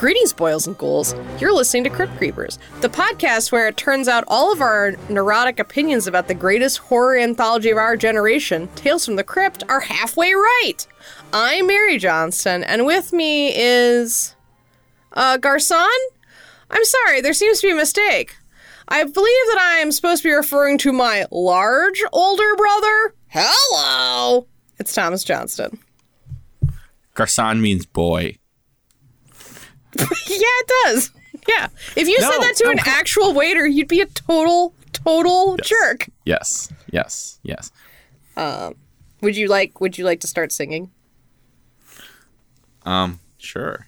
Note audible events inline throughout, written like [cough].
Greetings, boils and ghouls. You're listening to Crypt Creepers, the podcast where it turns out all of our neurotic opinions about the greatest horror anthology of our generation, Tales from the Crypt, are halfway right. I'm Mary Johnston, and with me is. Uh, Garcon? I'm sorry, there seems to be a mistake. I believe that I am supposed to be referring to my large older brother. Hello! It's Thomas Johnston. Garcon means boy. [laughs] yeah, it does. Yeah. If you No, said that to no, an come- actual waiter, you'd be a total, total jerk. Yes, yes, yes. Would you like would you like to start singing? Um, sure.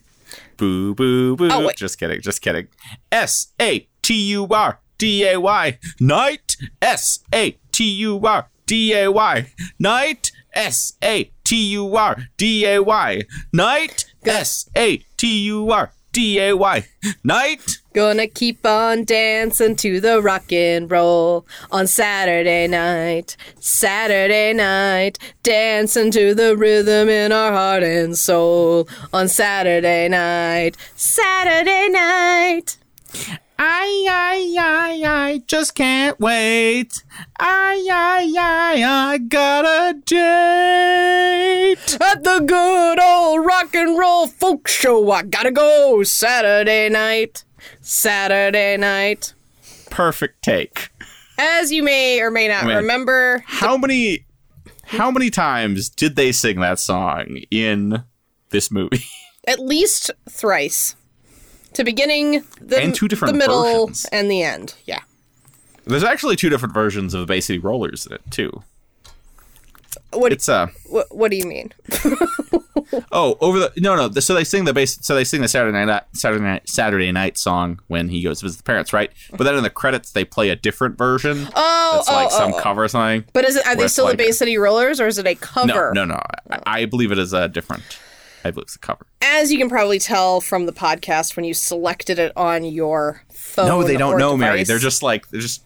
Boo, boo, boo. Oh, wait. Just kidding, just kidding. S A T U R D A Y. Night. S A T U R D A Y. Night. S A T U R D A Y. Night. S A T U R D A Y. Night. Gonna keep on dancing to the rock and roll on Saturday night. Saturday night, dancing to the rhythm in our heart and soul on Saturday night. Saturday night. I, I, I, I just can't wait. I, I, I, I got a date. At the good old rock and roll folk show, I gotta go Saturday night. Saturday night. Perfect take. As you may or may not I mean- remember, How many, how many times did they sing that song in this movie? [laughs] at least thrice. To beginning, the, And two different the middle, versions. and the end. Yeah. There's actually two different versions of the Bay City Rollers in it too. What, It's uh what, what do you mean? [laughs] oh over the no no so they sing the base so they sing the Saturday night Saturday night Saturday night song when he goes to visit the parents right but then in the credits they play a different version Oh, that's like oh, some oh, oh. cover or something But is it? Are they still like the Bay City Rollers, or is it a no cover? no no I, I believe it is a different I believe it's a cover As you can probably tell from the podcast when you selected it on your phone. no they don't know Mary they're just like they're just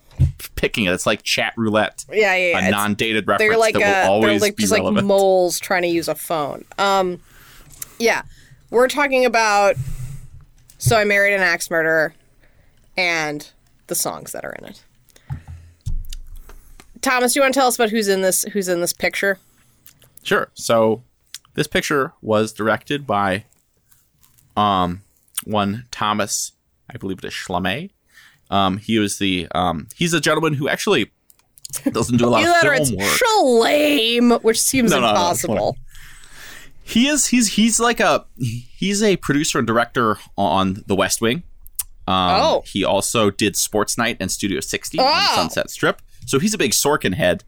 picking it it's like chat roulette yeah, yeah, yeah. a It's- non-dated reference they're like that will uh, they're always like be just relevant like moles trying to use a phone. Um, yeah, we're talking about. So I married an axe murderer, and the songs that are in it. Thomas, do you want to tell us about who's in this? Who's in this picture? Sure. So this picture was directed by um one Thomas, I believe it is Schlamme. Um he was the um he's a gentleman who actually doesn't do a [laughs] lot of film work. Shalame, which seems No, no, no, impossible. He is he's he's like a he's a producer and director on The West Wing. Um, Oh. he also did Sports Night and Studio 60 on Oh. Sunset Strip. So he's a big Sorkin head.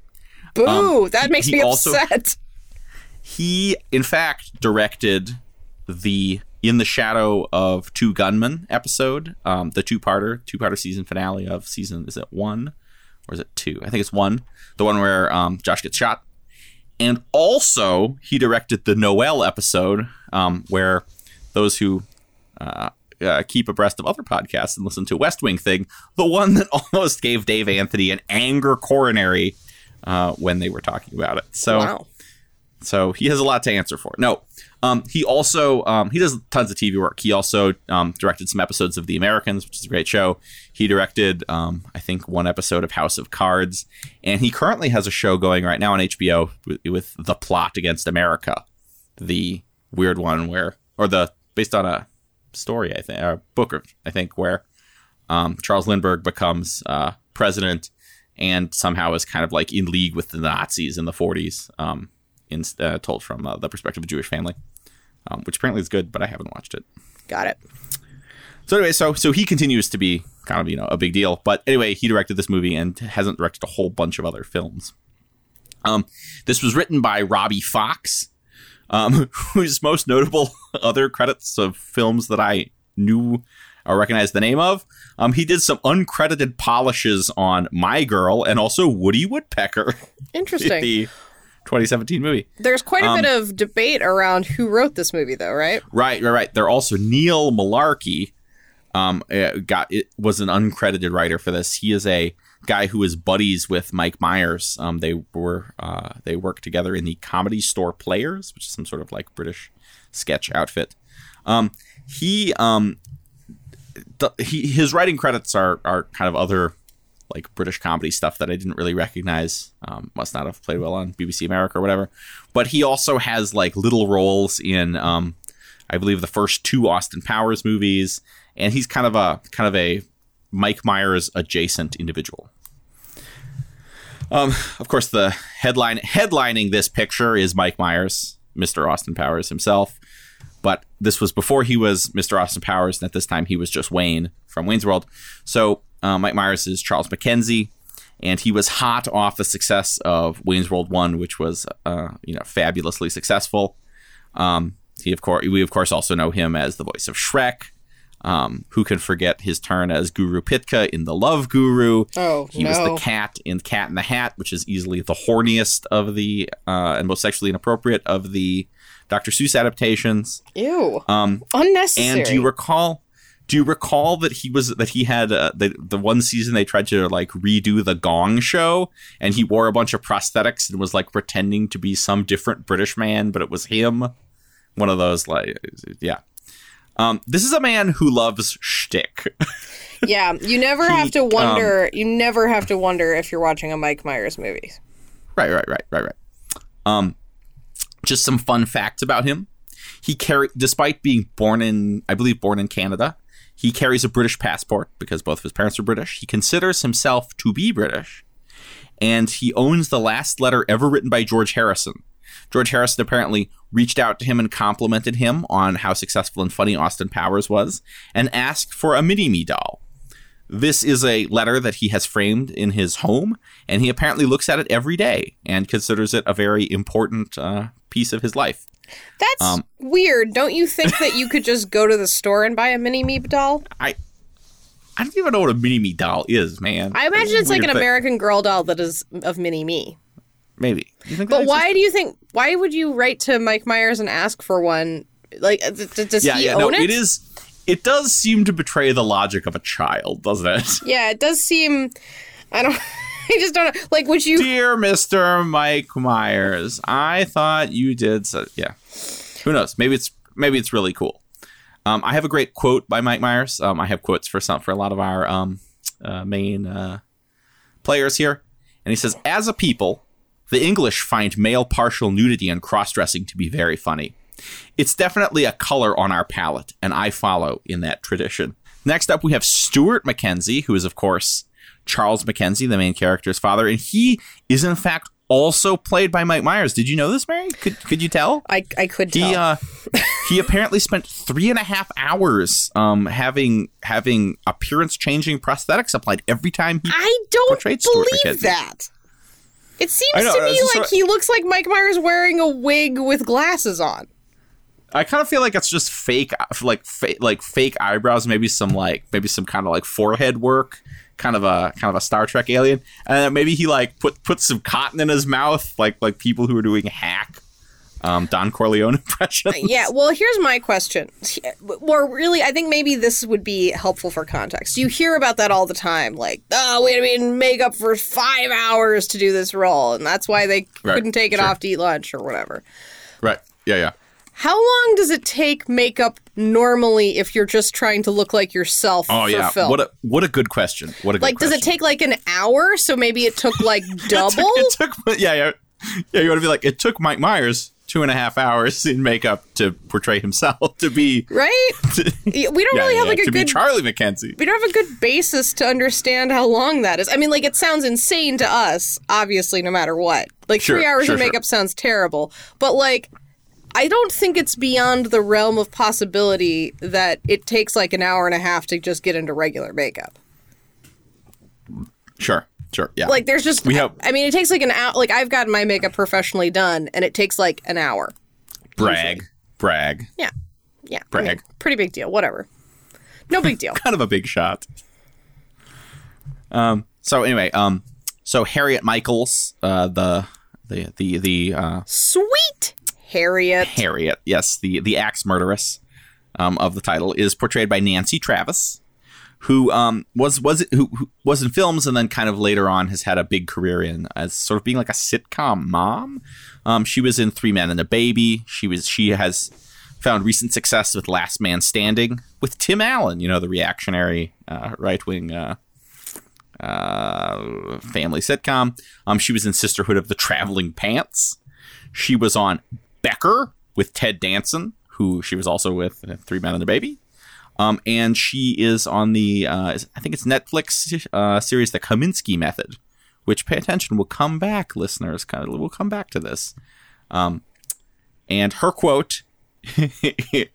Boo! that he- makes he me also- upset. He, in fact, directed the In the Shadow of Two Gunmen episode, um, the two-parter, two-parter season finale of season. Is it one or is it two? I think it's one. The one where um, Josh gets shot, and also he directed the Noel episode, um, where those who uh, uh, keep abreast of other podcasts and listen to West Wing thing, the one that [laughs] almost gave Dave Anthony an anger coronary uh, when they were talking about it. So. Wow. So he has a lot to answer for. No, um, he also um, he does tons of TV work. He also um, directed some episodes of The Americans, which is a great show. He directed, um, I think, one episode of House of Cards, and he currently has a show going right now on HBO with, with The Plot Against America, the weird one where, or the based on a story, I think, a book, I think, where um, Charles Lindbergh becomes uh, president and somehow is kind of like in league with the Nazis in the 40s. In, uh, told from uh, the perspective of a Jewish family, um, which apparently is good, but I haven't watched it. Got it. So anyway, so so he continues to be kind of you know a big deal. But anyway, he directed this movie and hasn't directed a whole bunch of other films. Um, this was written by Robbie Fox, um, [laughs] whose most notable [laughs] other credits of films that I knew or recognized the name of. Um, he did some uncredited polishes on My Girl and also Woody Woodpecker, [laughs] Interesting. the 2017 movie. There's quite a Um, bit of debate around who wrote this movie, though, right? Right, right, right. They're also Neil Mullarkey. Um, uh, got it was an uncredited writer for this. He is a guy who is buddies with Mike Myers. Um, they were uh, they worked together in the Comedy Store Players, which is some sort of like British sketch outfit. Um, he um the, he his writing credits are are kind of other like British comedy stuff that I didn't really recognize. Um, must not have played well on BBC America or whatever. But he also has like little roles in um, I believe the first two Austin Powers movies, and he's kind of a kind of a Mike Myers adjacent individual. Um, of course, the headline headlining this picture is Mike Myers, Mr. Austin Powers himself. But this was before he was Mr. Austin Powers, and at this time he was just Wayne from Wayne's World. So uh, Mike Myers is Charles McKenzie, and he was hot off the success of Wayne's World One, which was uh, you know fabulously successful. Um, he of course we of course also know him as the voice of Shrek. Um, who can forget his turn as Guru Pitka in The Love Guru? Oh, he no. was the cat in Cat in the Hat, which is easily the horniest of the uh, and most sexually inappropriate of the Dr. Seuss adaptations. Ew. Um, Unnecessary. and do you recall? Do you recall that he was that he had uh, the the one season they tried to like redo the Gong Show, and he wore a bunch of prosthetics and was like pretending to be some different British man, but it was him. One of those like yeah. Um, this is a man who loves shtick. [laughs] yeah, you never He, um, have to wonder. you never have to wonder if you're watching a Mike Myers movie. Right, right, right, right, right. Um, just some fun facts about him. He carry, despite being born in, I believe, born in Canada, he carries a British passport because both of his parents are British. He considers himself to be British, and he owns the last letter ever written by George Harrison. George Harrison apparently reached out to him and complimented him on how successful and funny Austin Powers was, and asked for a mini me doll. This is a letter that he has framed in his home, and he apparently looks at it every day and considers it a very important uh, piece of his life. That's Um, weird. Don't you think that you could just go to the store and buy a mini me doll? I I don't even know what a mini me doll is, man. I imagine it's like an thing. American Girl doll that is of mini me. Maybe. You think But why exists? do you think? Why would you write to Mike Myers and ask for one? Like, does Yeah, he yeah. own No, it? it is. It does seem to betray the logic of a child, doesn't it? Yeah, it does seem. I don't. [laughs] I just don't know. Like, would you? Dear Mr. Mike Myers, I thought you did so yeah. Who knows? Maybe it's maybe it's really cool. Um, I have a great quote by Mike Myers. Um, I have quotes for some for a lot of our um, uh, main uh, players here, and he says, "As a people, the English find male partial nudity and cross-dressing to be very funny. It's definitely a color on our palate, and I follow in that tradition." Next up, we have Stuart McKenzie, who is of course Charles Mackenzie, the main character's father, and he is in fact also played by Mike Myers. Did you know this, Mary? Could could you tell? I I could tell. He uh, he apparently spent three and a half hours um, having having appearance changing prosthetics applied every time he. I don't believe that. It seems know, to me like sort of- he looks like Mike Myers wearing a wig with glasses on. I kind of feel like it's just fake, like fake, like fake eyebrows, maybe some like maybe some kind of like forehead work, kind of a kind of a Star Trek alien, and then maybe he like put put some cotton in his mouth, like like people who are doing hack. Um, Don Corleone [laughs] impressions. Yeah, well, here's my question. Or really, I think maybe this would be helpful for context. You hear about that all the time, like, oh, we had to be in makeup for five hours to do this role, and that's why they Right, couldn't take it sure. off to eat lunch or whatever. Right. Yeah. Yeah. How long does it take makeup normally if you're just trying to look like yourself Oh yeah. film? What a what a good question. What a good like, does it take like an hour? So maybe it took like [laughs] double? It took yeah yeah yeah. You want to be like it took Mike Myers two and a half hours in makeup to portray himself to be right? [laughs] Yeah, we don't yeah, really have yeah, like a to be good Charlie McKenzie. we don't have a good basis to understand how long that is. I mean, like it sounds insane to us, obviously, no matter what. Like Sure, three hours sure, of sure. makeup sounds terrible, but like I don't think it's beyond the realm of possibility that it takes like an hour and a half to just get into regular makeup. Sure. Sure. Yeah. Like there's just We have- I mean, it takes like an hour. Like I've gotten my makeup professionally done, and it takes like an hour. brag. Brag. Yeah, yeah. I mean, Brag. pretty big deal. Whatever. No big deal. [laughs] Kind of a big shot. Um. So anyway. Um. So Harriet Michaels, uh, the the the the uh, Sweet Harriet. Harriet, yes, the the axe murderess um, of the title is portrayed by Nancy Travis, who um, was was who, who was in films and then kind of later on has had a big career in as sort of being like a sitcom mom. Um, she was in Three Men and a Baby. She was she has found recent success with Last Man Standing with Tim Allen, you know, the reactionary uh, right wing uh, uh, family sitcom. Um, she was in Sisterhood of the Traveling Pants. She was on Becker with Ted Danson, who she was also with Three Men and a Baby. Um, and she is on the, uh, I think it's Netflix uh, series, The Kaminsky Method, which pay attention, will come back, listeners. Kind of, we'll come back to this. Um, and her quote [laughs]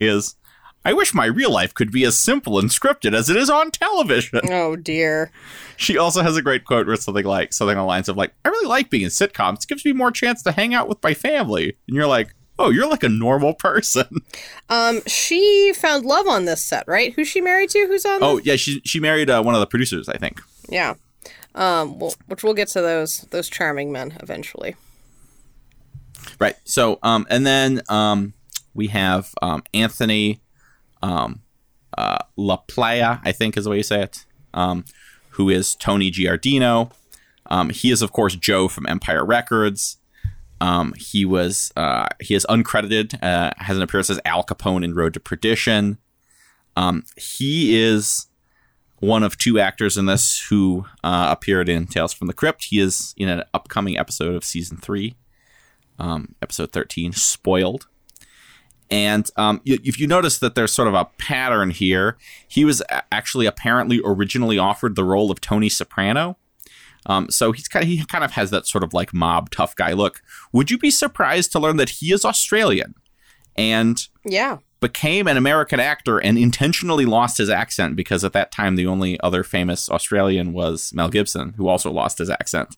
is, I wish my real life could be as simple and scripted as it is on television. [laughs] Oh dear. She also has a great quote where it's something like something on the lines of like, I really like being in sitcoms. It gives me more chance to hang out with my family. And you're like, oh, you're like a normal [laughs] person. Um, she found love on this set, right? Who's she married to? Who's on? Oh yeah, she she married uh, one of the producers, I think. Yeah. Um, well, which we'll get to those those charming men eventually. Right. So, um, and then um, we have um, Anthony um, uh, LaPaglia, I think is the way you say it, um, who is Tony Giardino. Um, he is, of course, Joe from Empire Records. Um, he was uh, he is uncredited, uh, has an appearance as Al Capone in Road to Perdition. Um, he is one of two actors in this who uh, appeared in Tales from the Crypt. He is in an upcoming episode of season three, um, episode thirteen, Spoiled. And um, if you notice that there's sort of a pattern here, he was actually apparently originally offered the role of Tony Soprano. Um, so he's kind of, he kind of has that sort of like mob tough guy look. Would you be surprised to learn that he is Australian and Yeah. became an American actor and intentionally lost his accent because at that time the only other famous Australian was Mel Gibson, who also lost his accent.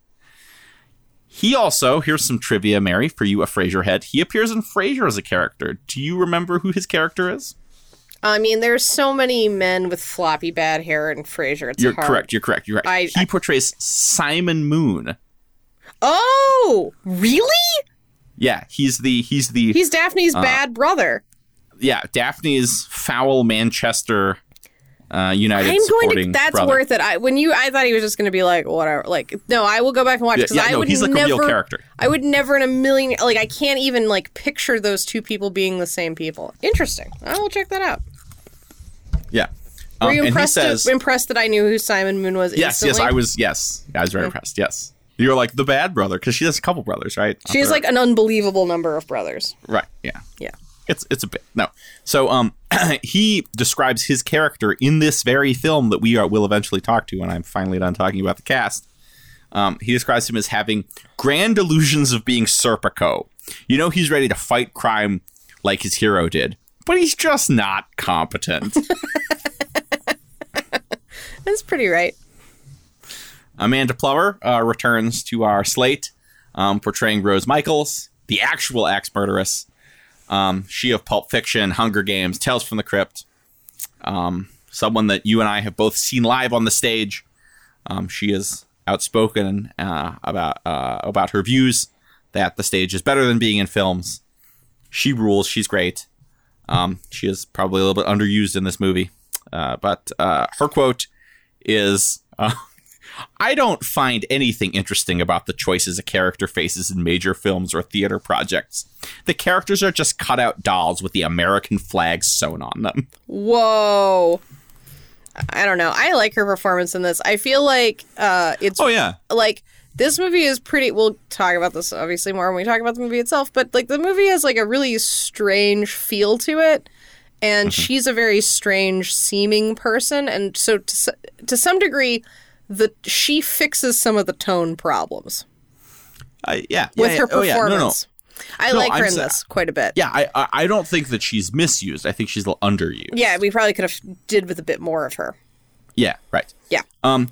He also, here's some trivia, Mary, for you, a Frasier head. He appears in Frasier as a character. Do you remember who his character is? I mean, there's so many men with floppy bad hair in Frasier. It's You're hard. correct. You're correct. You're right. I- he portrays Simon Moon. Oh, really? Yeah, he's the he's the He's Daphne's Uh, bad brother. yeah Daphne's foul Manchester uh, United I'm going to. That's brother. worth it. I when you, I thought he was just going to be like whatever. Like no, I will go back and watch Yeah, because yeah, I no, would he's like never. a real character. I would never in a million. Like I can't even like picture those two people being the same people. Interesting. I will check that out. Yeah. Were Um, you and he impressed? says, impressed that I knew who Simon Moon was? yes, yes. I was, yes, I was very impressed. Yes, you're like the bad brother because she has a couple brothers, right? She has like an unbelievable number of brothers. right, yeah, Yeah. It's it's a bit no. So um, [clears throat] he describes his character in this very film that we are will eventually talk to when I'm finally done talking about the cast. Um, he describes him as having grand illusions of being Serpico. You know, he's ready to fight crime like his hero did, but he's just not competent. [laughs] That's pretty right. Amanda Plummer uh, returns to our slate, um, portraying Rose Michaels, the actual axe murderess. Um, she of Pulp Fiction, Hunger Games, Tales from the Crypt. Um, someone that you and I have both seen live on the stage. Um, she is outspoken uh, about uh, about her views that the stage is better than being in films. She rules. She's great. Um, she is probably a little bit underused in this movie, uh, but uh, her quote is. I don't find anything interesting about the choices a character faces in major films or theater projects. The characters are just cutout dolls with the American flag sewn on them. Whoa. I don't know. I like her performance in this. I feel like uh, it's Oh yeah, like this movie is pretty. We'll talk about this obviously more when we talk about the movie itself. But like the movie has like a really strange feel to it, and she's a very strange seeming person, and so to to some degree, the she fixes some of the tone problems I, yeah, with yeah, her yeah. Oh, yeah. performance. No, no. I No, like her I'm in this quite a bit. Yeah, I, I I don't think that she's misused. I think she's underused. Yeah, we probably could have did with a bit more of her. Yeah, right. Yeah. Um,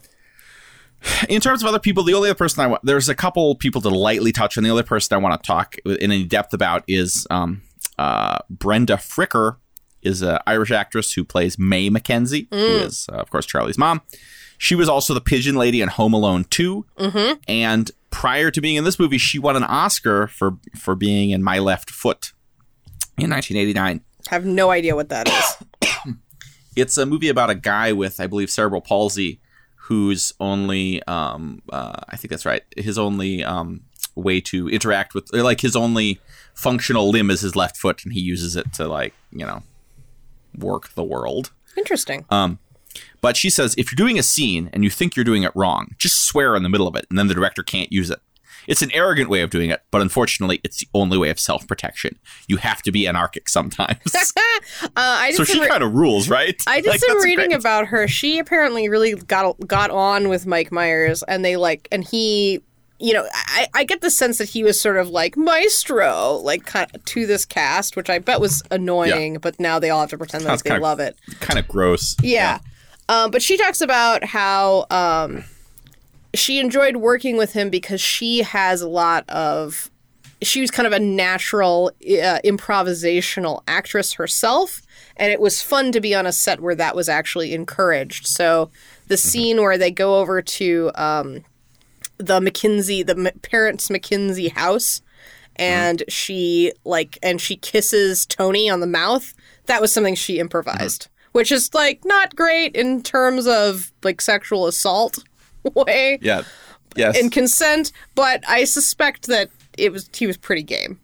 in terms of other people, the only other person I want, there's a couple people to lightly touch, and the other person I want to talk in any depth about is um, uh, Brenda Fricker, is an Irish actress who plays May Mackenzie, who is, uh, of course, Charlie's mom. She was also the pigeon lady in Home Alone 2. Mm-hmm. And prior to being in this movie, she won an Oscar for, for being in My Left Foot in 1989. have no idea what that is. [coughs] It's a movie about a guy with, I believe, cerebral palsy, who's only, um, uh, I think that's right. His only um, way to interact with like his only functional limb is his left foot and he uses it to like you know work the world Interesting. um but she says if you're doing a scene and you think you're doing it wrong just swear in the middle of it and then the director can't use it it's an arrogant way of doing it but unfortunately it's the only way of self-protection you have to be anarchic sometimes [laughs] uh, I so she re- kind of rules right I [laughs] did Like, some reading great. about her. She apparently really got got on with Mike Myers, and they like, and he, you know, I, I get the sense that he was sort of like maestro, like kind of to this cast, which I bet was annoying. But now they all have to pretend Sounds like they kinda- love it. kind of gross Yeah. Um, but she talks about how um, she enjoyed working with him because she has a lot of. She was kind of a natural uh, improvisational actress herself, and it was fun to be on a set where that was actually encouraged. So the scene where they go over to um, the McKenzie, the M- parents' McKenzie house, and she like and she kisses Tony on the mouth. That was something she improvised, which is like not great in terms of like sexual assault [laughs] way yeah yes and consent, but I suspect that it was he was pretty game.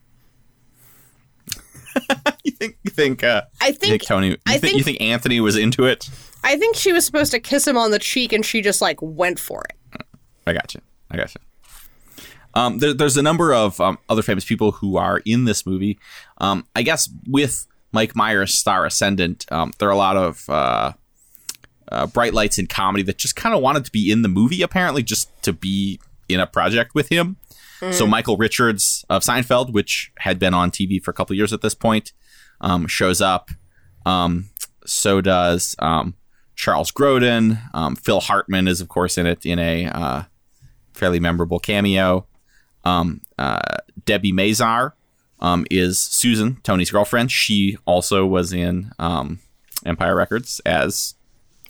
[laughs] you think you think uh I you think think Tony you I think, you think- think Anthony was into it I think she was supposed to kiss him on the cheek and she just like went for it. I got you. I got you. Um, there, there's a number of um, other famous people who are in this movie. Um, I guess with Mike Myers' star ascendant, um, there are a lot of uh, uh, bright lights in comedy that just kind of wanted to be in the movie, apparently, just to be in a project with him. So Michael Richards of Seinfeld, which had been on TV for a couple years at this point, um, shows up. Um, so does um, Charles Grodin. Um, Phil Hartman is, of course, in it in a uh, fairly memorable cameo. Um, uh, Debbie Mazar um, is Susan, Tony's girlfriend. She also was in um, Empire Records as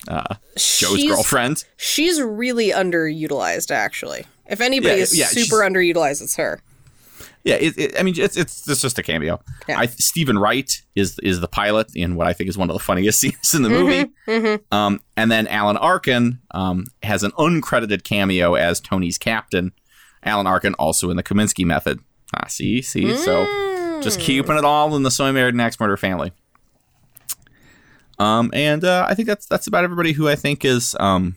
uh, Joe's She's- girlfriend. She's really underutilized, actually. If anybody Yeah, is yeah, super underutilized, it's her. Yeah, it, it, I mean, it's, it's it's just a cameo. Yeah. I, Steven Wright is is the pilot in what I think is one of the funniest [laughs] scenes in the movie. Um, and then Alan Arkin um, has an uncredited cameo as Tony's captain. Alan Arkin also in the Kaminsky Method. Ah, see, see, so just keeping it all in the So I Married an Axe Murder family. Um, and uh, I think that's that's about everybody who I think is um,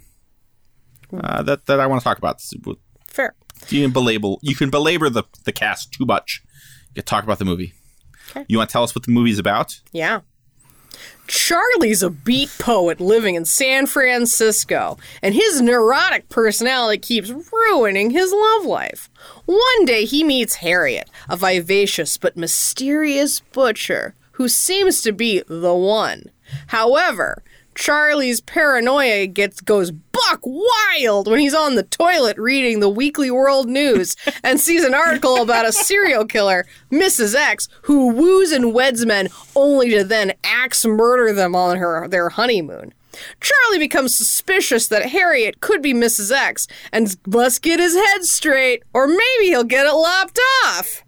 uh, that that I want to talk about. Fair. You can belabor you can belabor the, the cast too much. You can talk about the movie. Okay. You want to tell us what the movie's about? Yeah. Charlie's a beat poet living in San Francisco, and his neurotic personality keeps ruining his love life. One day he meets Harriet, a vivacious but mysterious butcher who seems to be the one. However, Charlie's paranoia gets goes buck wild when he's on the toilet reading the Weekly World News [laughs] and sees an article about a serial killer, Mrs. X, who woos and weds men only to then axe murder them on her their honeymoon. Charlie becomes suspicious that Harriet could be Mrs. X and must get his head straight, or maybe he'll get it lopped off.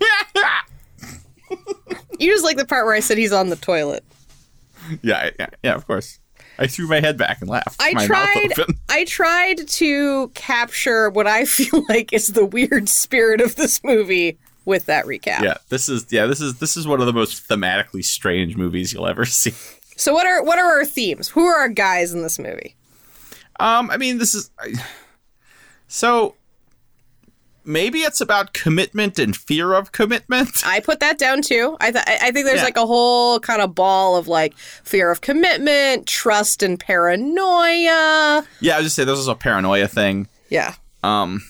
[laughs] you just like the part where I said he's on the toilet. Yeah, yeah, yeah. Of course. I threw my head back and laughed. I tried. [laughs] I tried to capture what I [laughs] feel like is the weird spirit of this movie with that recap. Yeah, this is yeah this is this is one of the most thematically strange movies you'll ever [laughs] see. So what are what are our themes? Who are our guys in this movie? Um, I mean, this is I, so maybe it's about commitment and fear of commitment. I put that down too. I th- I think there's Yeah. like a whole kind of ball of like fear of commitment, trust, and paranoia. Yeah, I was just say there's also a paranoia thing. Yeah. Um,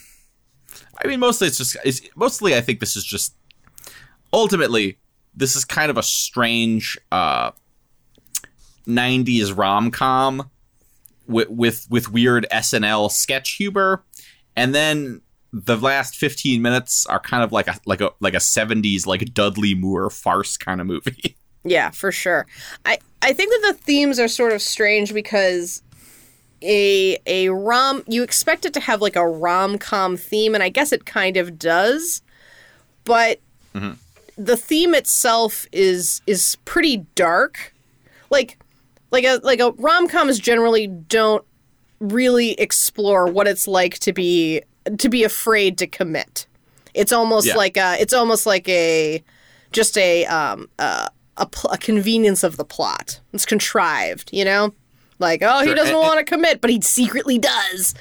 I mean, mostly it's just it's, mostly I think this is just ultimately this is kind of a strange uh 90s rom-com with with with weird SNL sketch humor and then the last 15 minutes are kind of like a like a like a 70s like Dudley Moore farce kind of movie. [laughs] Yeah, for sure. I I think that the themes are sort of strange because a a rom you expect it to have like a rom-com theme and I guess it kind of does. But mm-hmm. the theme itself is is pretty dark. Like like a like a rom-coms generally don't really explore what it's like to be to be afraid to commit. It's almost Yeah. like a, it's almost like a just a um a, pl- a convenience of the plot. It's contrived, you know? Like, oh, he doesn't want to commit, but he secretly does.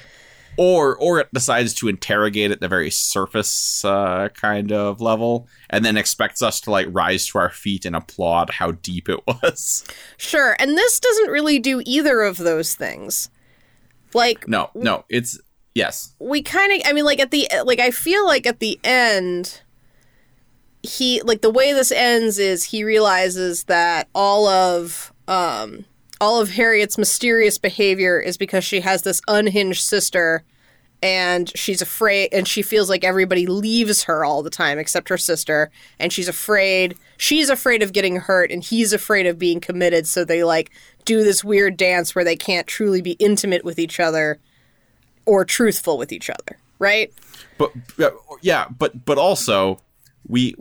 or or it decides to interrogate at the very surface uh, kind of level, and then expects us to like rise to our feet and applaud how deep it was. Sure, and this doesn't really do either of those things. Like No, no, it's yes, we kind of I mean like at the like I feel like at the end he like the way this ends is he realizes that all of um all of Harriet's mysterious behavior is because she has this unhinged sister and she's afraid and she feels like everybody leaves her all the time except her sister and she's afraid she's afraid of getting hurt and he's afraid of being committed so they like do this weird dance where they can't truly be intimate with each other or truthful with each other right but yeah, but but also we,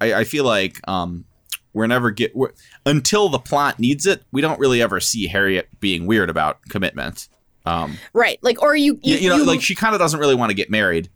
I, I feel like um we're never get we're, until the plot needs it. We don't really ever see Harriet being weird about commitment. Um, right like or you you, you, you know, like she kind of doesn't really want to get married,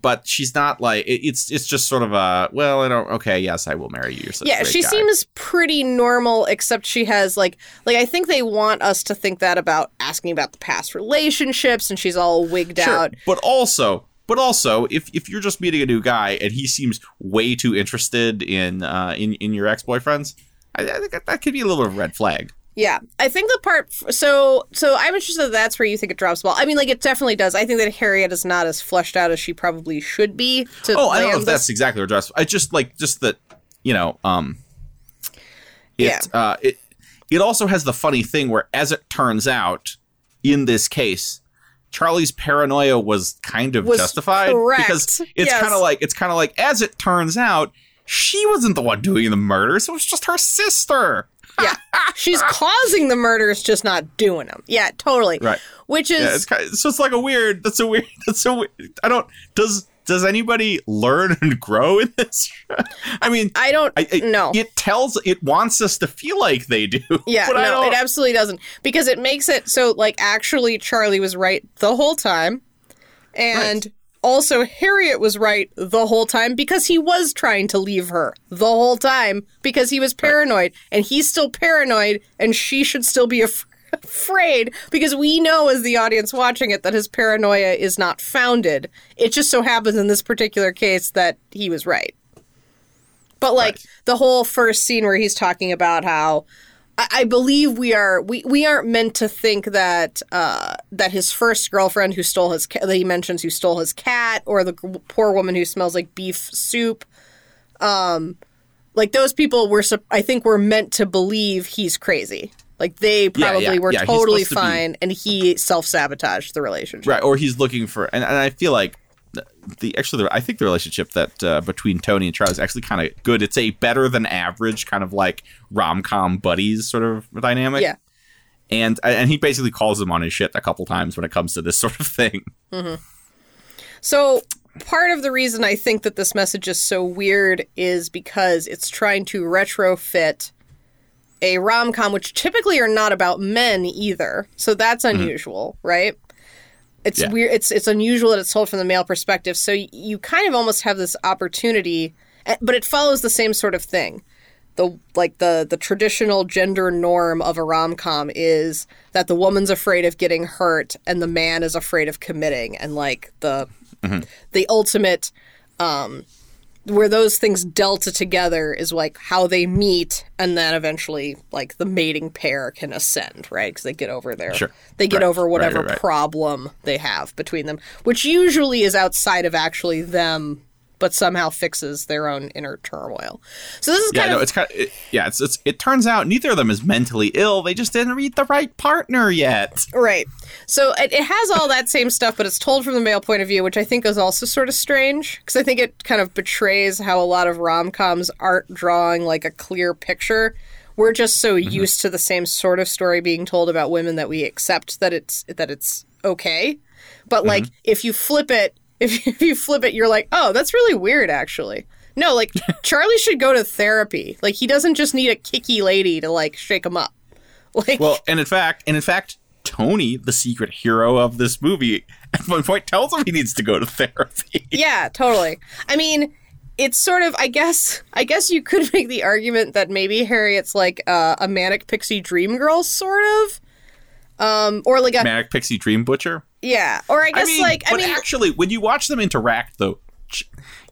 but she's not like it, it's it's just sort of a well, I don't okay, yes, I will marry you. You're such a yeah she guy. seems pretty normal except she has like like i think they want us to think that about asking about the past relationships and she's all wigged Sure, out but also. But also, if, if you're just meeting a new guy and he seems way too interested in uh, in in your ex boyfriends, I, I think that, that could be a little bit of a red flag. Yeah, I think the part. So, so I'm interested. That that's where you think it drops the ball. I mean, like it definitely does. I think that Harriet is not as fleshed out as she probably should be. To Oh, I don't know if that's exactly what dress. I just like just that you know, um, it Yeah. uh, it it also has the funny thing where, as it turns out, in this case, Charlie's paranoia was kind of Was justified correct. because it's Yes. kind of like it's kind of like as it turns out, she wasn't the one doing the murders; it was just her sister. Yeah, [laughs] she's causing the murders, just not doing them. Yeah, totally. Right. Which is Yeah, it's kind so it's like a weird. That's a weird. [laughs] That's a. Weird, I don't. Does does anybody learn [laughs] and grow in this? I mean, I don't know. It tells. It wants us to feel like they do. Yeah, but I no, don't. it absolutely doesn't because it makes it so like actually Charlie was right the whole time, and Right. Also Harriet was right the whole time because he was trying to leave her the whole time because he was paranoid and he's still paranoid and she should still be [laughs] af- afraid because we know as the audience watching it that his paranoia is not founded. It just so happens in this particular case that he was right. But like Right. the whole first scene where he's talking about how I, I believe we are we, we aren't meant to think that uh, that his first girlfriend who stole his that he mentions who stole his cat or the poor woman who smells like beef soup, um, like those people were I think were meant to believe he's crazy. Like they probably yeah, were yeah, totally supposed to fine, and he self sabotaged the relationship. right, or he's looking for, and, and I feel like the, actually, the, I think the relationship that uh, between Tony and Charlie is actually kind of good. It's a better than average kind of like rom com buddies sort of dynamic. Yeah. And and he basically calls him on his shit a couple times when it comes to this sort of thing. So part of the reason I think that this message is so weird is because it's trying to retrofit a rom com, which typically are not about men either. So that's unusual, right? It's Yeah. weird. It's it's unusual that it's told from the male perspective. So you kind of almost have this opportunity, eh, but it follows the same sort of thing. The like the the traditional gender norm of a rom com is that the woman's afraid of getting hurt and the man is afraid of committing, and like the the ultimate um where those things delta together is like how they meet and then eventually like the mating pair can ascend right because they get over their Sure. they get Right. over whatever right, right. problem they have between them which usually is outside of actually them but somehow fixes their own inner turmoil so this is Yeah, kind no, of it's kind of it, yeah. It's, it's it turns out neither of them is mentally ill. They just didn't read the right partner yet. Right. So it, it has all that same stuff, but it's told from the male point of view, which I think is also sort of strange because I think it kind of betrays how a lot of rom coms aren't drawing like a clear picture. We're just so mm-hmm. used to the same sort of story being told about women that we accept that it's that it's okay. But mm-hmm. like if you flip it, if, [laughs] if you flip it, you're like, oh, that's really weird, actually. No, like [laughs] Charlie should go to therapy. Like he doesn't just need a kicky lady to like shake him up. [laughs] Like Well, and in fact, and in fact, Tony, the secret hero of this movie, at one point tells him he needs to go to therapy. Yeah, totally. I mean, it's sort of I guess I guess you could make the argument that maybe Harriet's like uh, a manic pixie dream girl sort of. Um, or like a Manic Pixie Dream Butcher. Yeah, or I guess I mean, like I but mean actually, when you watch them interact, though,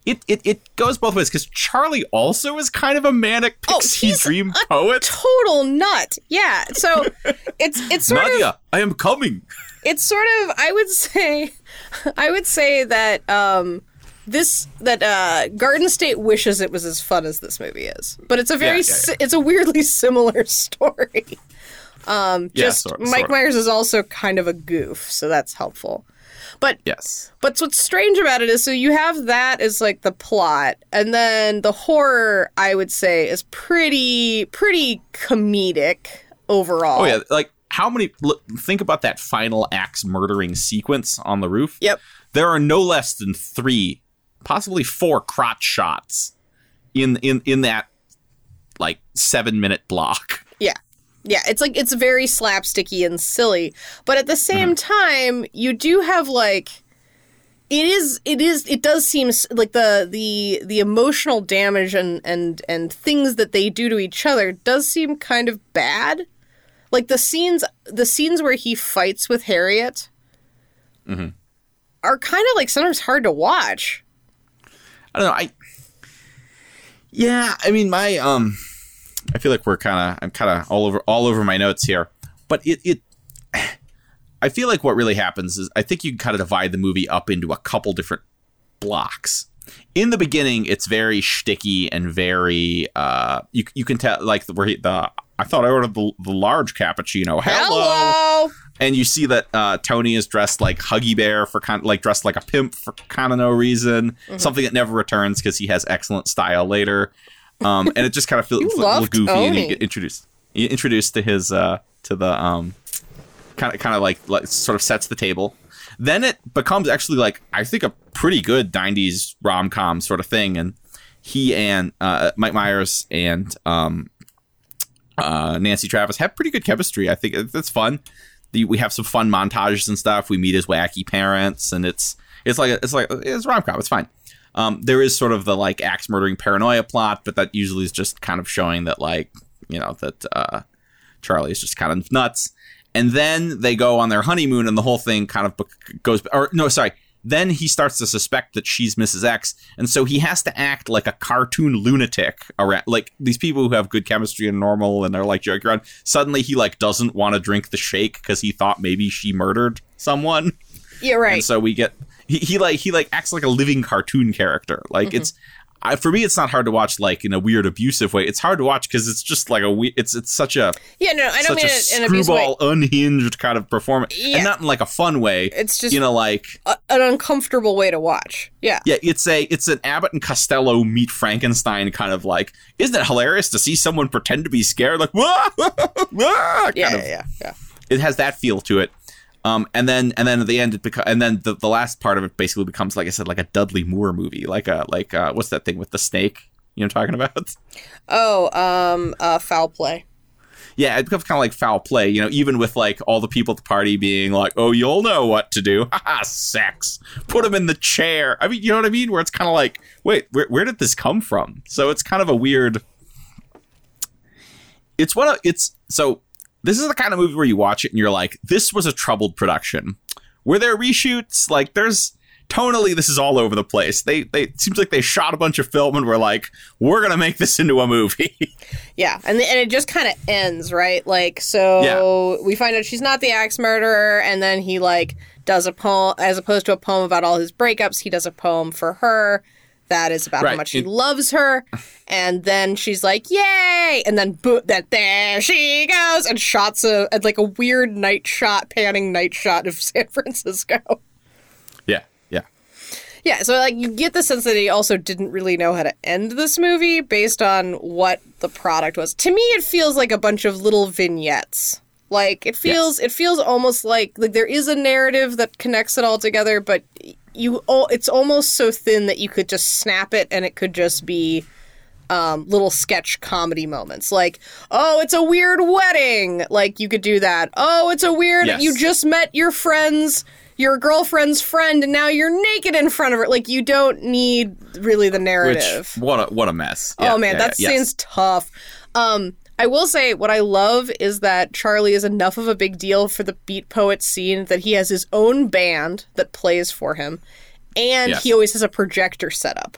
it it, it goes both ways because Charlie also is kind of a manic Oh, pixie he's dream a poet. total nut. Yeah, so [laughs] it's it's sort of Nadia, I am coming. it's sort of I would say [laughs] I would say that um this that uh Garden State wishes it was as fun as this movie is. But it's a very Yeah, yeah, si- it's a weirdly [laughs] similar story. Um Yeah, just sort- Mike sort of. Myers is also kind of a goof, so that's helpful. But Yes. but what's strange about it is so you have that as like the plot, and then the horror I would say is pretty pretty comedic overall. Oh yeah, like how many? Look, think about that final axe murdering sequence on the roof. Yep. There are no less than three, possibly four crotch shots in in in that like seven minute block. Yeah. Yeah, it's like it's very slapsticky and silly, but at the same time, you do have like it is it is it does seem like the the the emotional damage and and and things that they do to each other does seem kind of bad. Like the scenes the scenes where he fights with Harriet are kind of like sometimes hard to watch. I don't know. I yeah. I mean, my um, I feel like we're kind of I'm kind of all over all over my notes here, but it it. I feel like what really happens is I think you can kind of divide the movie up into a couple different blocks. In the beginning, it's very shticky and very uh, you you can tell like where he, the I thought I ordered the, the large cappuccino. Hello. and you see that uh, Tony is dressed like Huggy Bear for kind of like dressed like a pimp for kind of no reason. Mm-hmm. Something that never returns because he has excellent style later. Um, and it just kind of feels a little goofy, and you get introduced you get introduced to his uh, to the um, kind of kind of like, like sort of sets the table. Then it becomes actually like I think a pretty good '90s rom com sort of thing, and he and uh, Mike Myers and um, uh, Nancy Travis have pretty good chemistry. I think that's fun. The, we have some fun montages and stuff. We meet his wacky parents, and it's it's like it's like it's rom com. It's fine. Um, there is sort of the like axe murdering paranoia plot, but that usually is just kind of showing that like you know that uh, Charlie is just kind of nuts. And then they go on their honeymoon, and the whole thing kind of goes. Or no, sorry. Then he starts to suspect that she's Mrs. X, and so he has to act like a cartoon lunatic around. Like these people who have good chemistry and normal, and they're like joking around. Suddenly, he like doesn't want to drink the shake because he thought maybe she murdered someone. Yeah, right. And so we get he, he like he like acts like a living cartoon character. Like mm-hmm. it's I, for me, it's not hard to watch like in a weird abusive way. It's hard to watch because it's just like a we- it's it's such a yeah, no, I don't mean a it in an screwball unhinged kind of performance, Yeah. and not in like a fun way. It's just you know like a, an uncomfortable way to watch. Yeah. yeah, it's a it's an Abbott and Costello meet Frankenstein kind of like. Isn't it hilarious to see someone pretend to be scared like [laughs] wah, [laughs] wah, kind Yeah, of yeah, yeah. it has that feel to it. Um, and then and then at the end it beca- and then the, the last part of it basically becomes like I said like a Dudley Moore movie like a like uh, what's that thing with the snake you know I'm talking about? Oh, um, uh, foul play. yeah it becomes kind of like foul play you know even with like all the people at the party being like oh you'll know what to do. [laughs] Haha sex. Put him in the chair. I mean you know what I mean? Where it's kind of like wait where, where did this come from? So it's kind of a weird it's one of it's so this is the kind of movie where you watch it and you're like this was a troubled production were there reshoots like there's tonally this is all over the place they they it seems like they shot a bunch of film and were like we're gonna make this into a movie [laughs] Yeah, and the, and it just kind of ends right. Like so, yeah. we find out she's not the axe murderer, and then he like does a poem as opposed to a poem about all his breakups. He does a poem for her that is about how Right, much he it- loves her, and then she's like, "Yay!" And then that there she goes, and shots a, a like a weird night shot, panning night shot of [laughs] San Francisco. yeah yeah Yeah, so like you get the sense that he also didn't really know how to end this movie based on what the product was. To me, it feels like a bunch of little vignettes. Like it feels, it feels almost like like there is a narrative that connects it all together, but you, oh, it's almost so thin that you could just snap it and it could just be um, little sketch comedy moments, like "Oh, it's a weird wedding." Like you could do that. "Oh, it's a weird. Yes. You just met your friend's." Your girlfriend's friend, and now you're naked in front of her. Like you don't need really the Which narrative. what a what a mess. oh man, yeah, that yeah, yes. scene's tough. Um, I will say what I love is that Charlie is enough of a big deal for the Beat Poet scene that he has his own band that plays for him, and Yes. he always has a projector set up.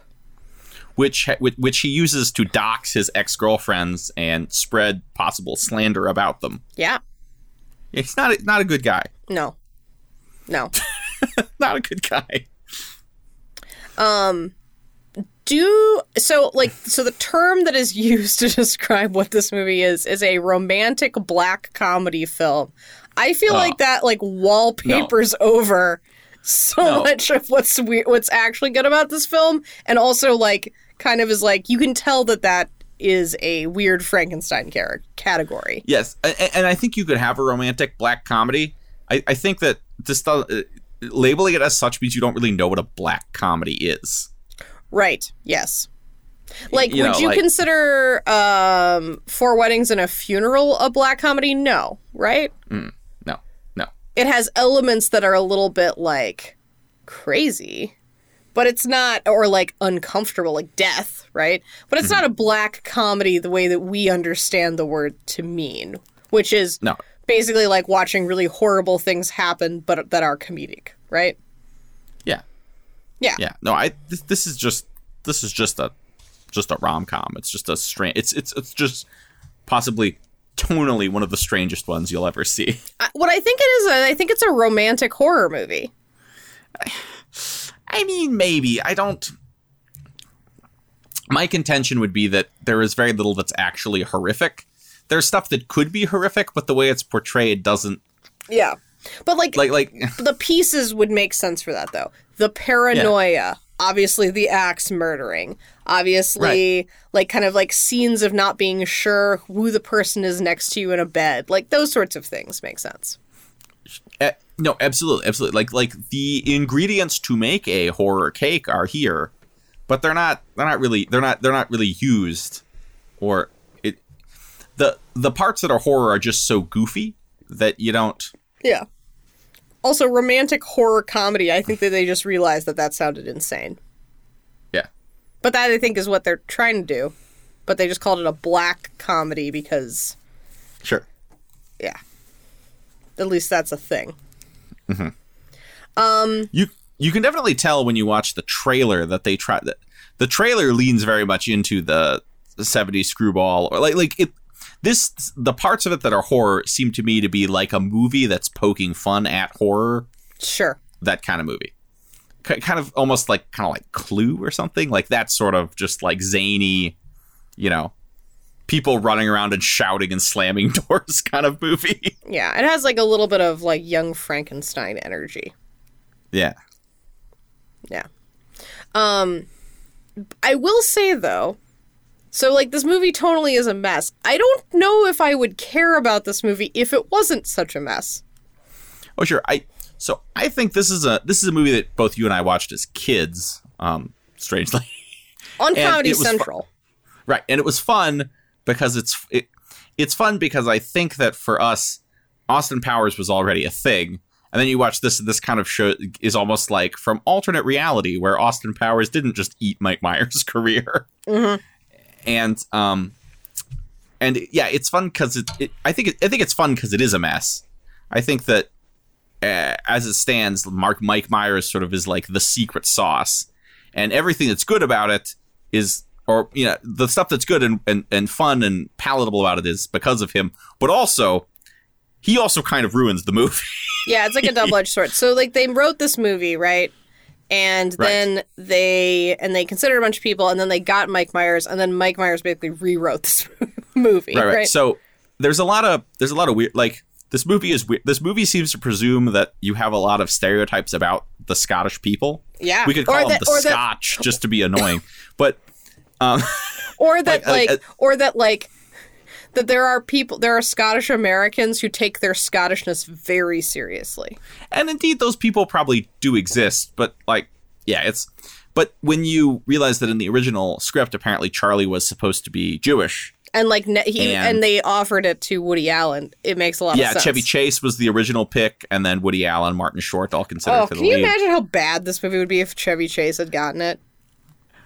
which which he uses to dox his ex girlfriends and spread possible slander about them. Yeah. He's not a, not a good guy. No. No. [laughs] Not a good guy. Um, Do so like so the term that is [laughs] used to describe what this movie is is a romantic black comedy film. I feel Oh. like that like wallpapers over so No. much of what's weird, what's actually good about this film and also like kind of is like you can tell that that is a weird Frankenstein char- category. Yes, a- a- and I think you could have a romantic black comedy. I, I think that does, uh, labeling it as such means you don't really know what a black comedy is. Right. Yes. Like, You would know, you like- consider um, Four Weddings and a Funeral a black comedy? No, right? No, no. It has elements that are a little bit like crazy, but it's not, or like uncomfortable, like death, right? But it's Mm-hmm. not a black comedy the way that we understand the word to mean, which is No. basically like watching really horrible things happen, but that are comedic, right? Yeah, Yeah. No, I. This, this is just this is just a just a rom com. It's just a strange. It's it's it's just possibly tonally one of the strangest ones you'll ever see. [laughs] What I think it is, I think it's a romantic horror movie. I mean, maybe. I don't. My contention would be that there is very little that's actually horrific. There's stuff that could be horrific, but the way it's portrayed doesn't Yeah. But like, like like. [laughs] the pieces would make sense for that though. The paranoia, obviously the axe murdering, obviously like kind of like scenes of not being sure who the person is next to you in a bed. Like those sorts of things make sense. Eh, no, absolutely, absolutely. Like like the ingredients to make a horror cake are here, but they're not they're not really they're not they're not really used or it the the parts that are horror are just so goofy that you don't Yeah. Also romantic horror comedy, I think that they just realized that that sounded insane. yeah. But that I think is what they're trying to do. But they just called it a black comedy because Sure. yeah. At least that's a thing. Um. You you can definitely tell when you watch the trailer that they try that the trailer leans very much into the, the 70s screwball or like like it this the parts of it that are horror seem to me to be like a movie that's poking fun at horror Sure. that kind of movie K- kind of almost like kind of like clue or something like that sort of just like zany you know people running around and shouting and slamming [laughs] doors kind of movie Yeah, it has like a little bit of like young Frankenstein energy. yeah Yeah. Um I will say though, so like this movie totally is a mess. I don't know if I would care about this movie if it wasn't such a mess. Oh sure. I so I think this is a this is a movie that both you and I watched as kids. Um, strangely, On And Comedy it was fu- Central. right? And it was fun because it's it, it's fun because I think that for us, Austin Powers was already a thing, and then you watch this. This kind of show is almost like from alternate reality where Austin Powers didn't just eat Mike Myers' [laughs] career, and um, and yeah, it's fun because it, it. I think it, I think it's fun because it is a mess. I think that uh, as it stands, Mark Mike Myers sort of is like the secret sauce, and everything that's good about it is, or you know, the stuff that's good and, and, and fun and palatable about it is because of him. But also, he also kind of ruins the movie. Yeah, it's like a [laughs] double edged sword. So like they wrote this movie, right? And Right. then they and they considered a bunch of people and then they got Mike Myers and then Mike Myers basically rewrote this [laughs] movie. right, Right, right. So there's a lot of there's a lot of weird like this movie is weird. This movie seems to presume that you have a lot of stereotypes about the Scottish people. Yeah. We could call them the Scotch just to be annoying, but um, or [laughs] that Like, like, uh, or that like that there are people there are Scottish Americans who take their Scottishness very seriously. and indeed those people probably do exist but like yeah it's but when you realize that in the original script, apparently Charlie was supposed to be Jewish. And like ne- he And- and, they offered it to Woody Allen. It makes a lot Yeah, of sense. Chevy Chase was the original pick, and then Woody Allen, Martin Short, all considered Oh, for the can you imagine how bad this movie would be if Chevy Chase had gotten it?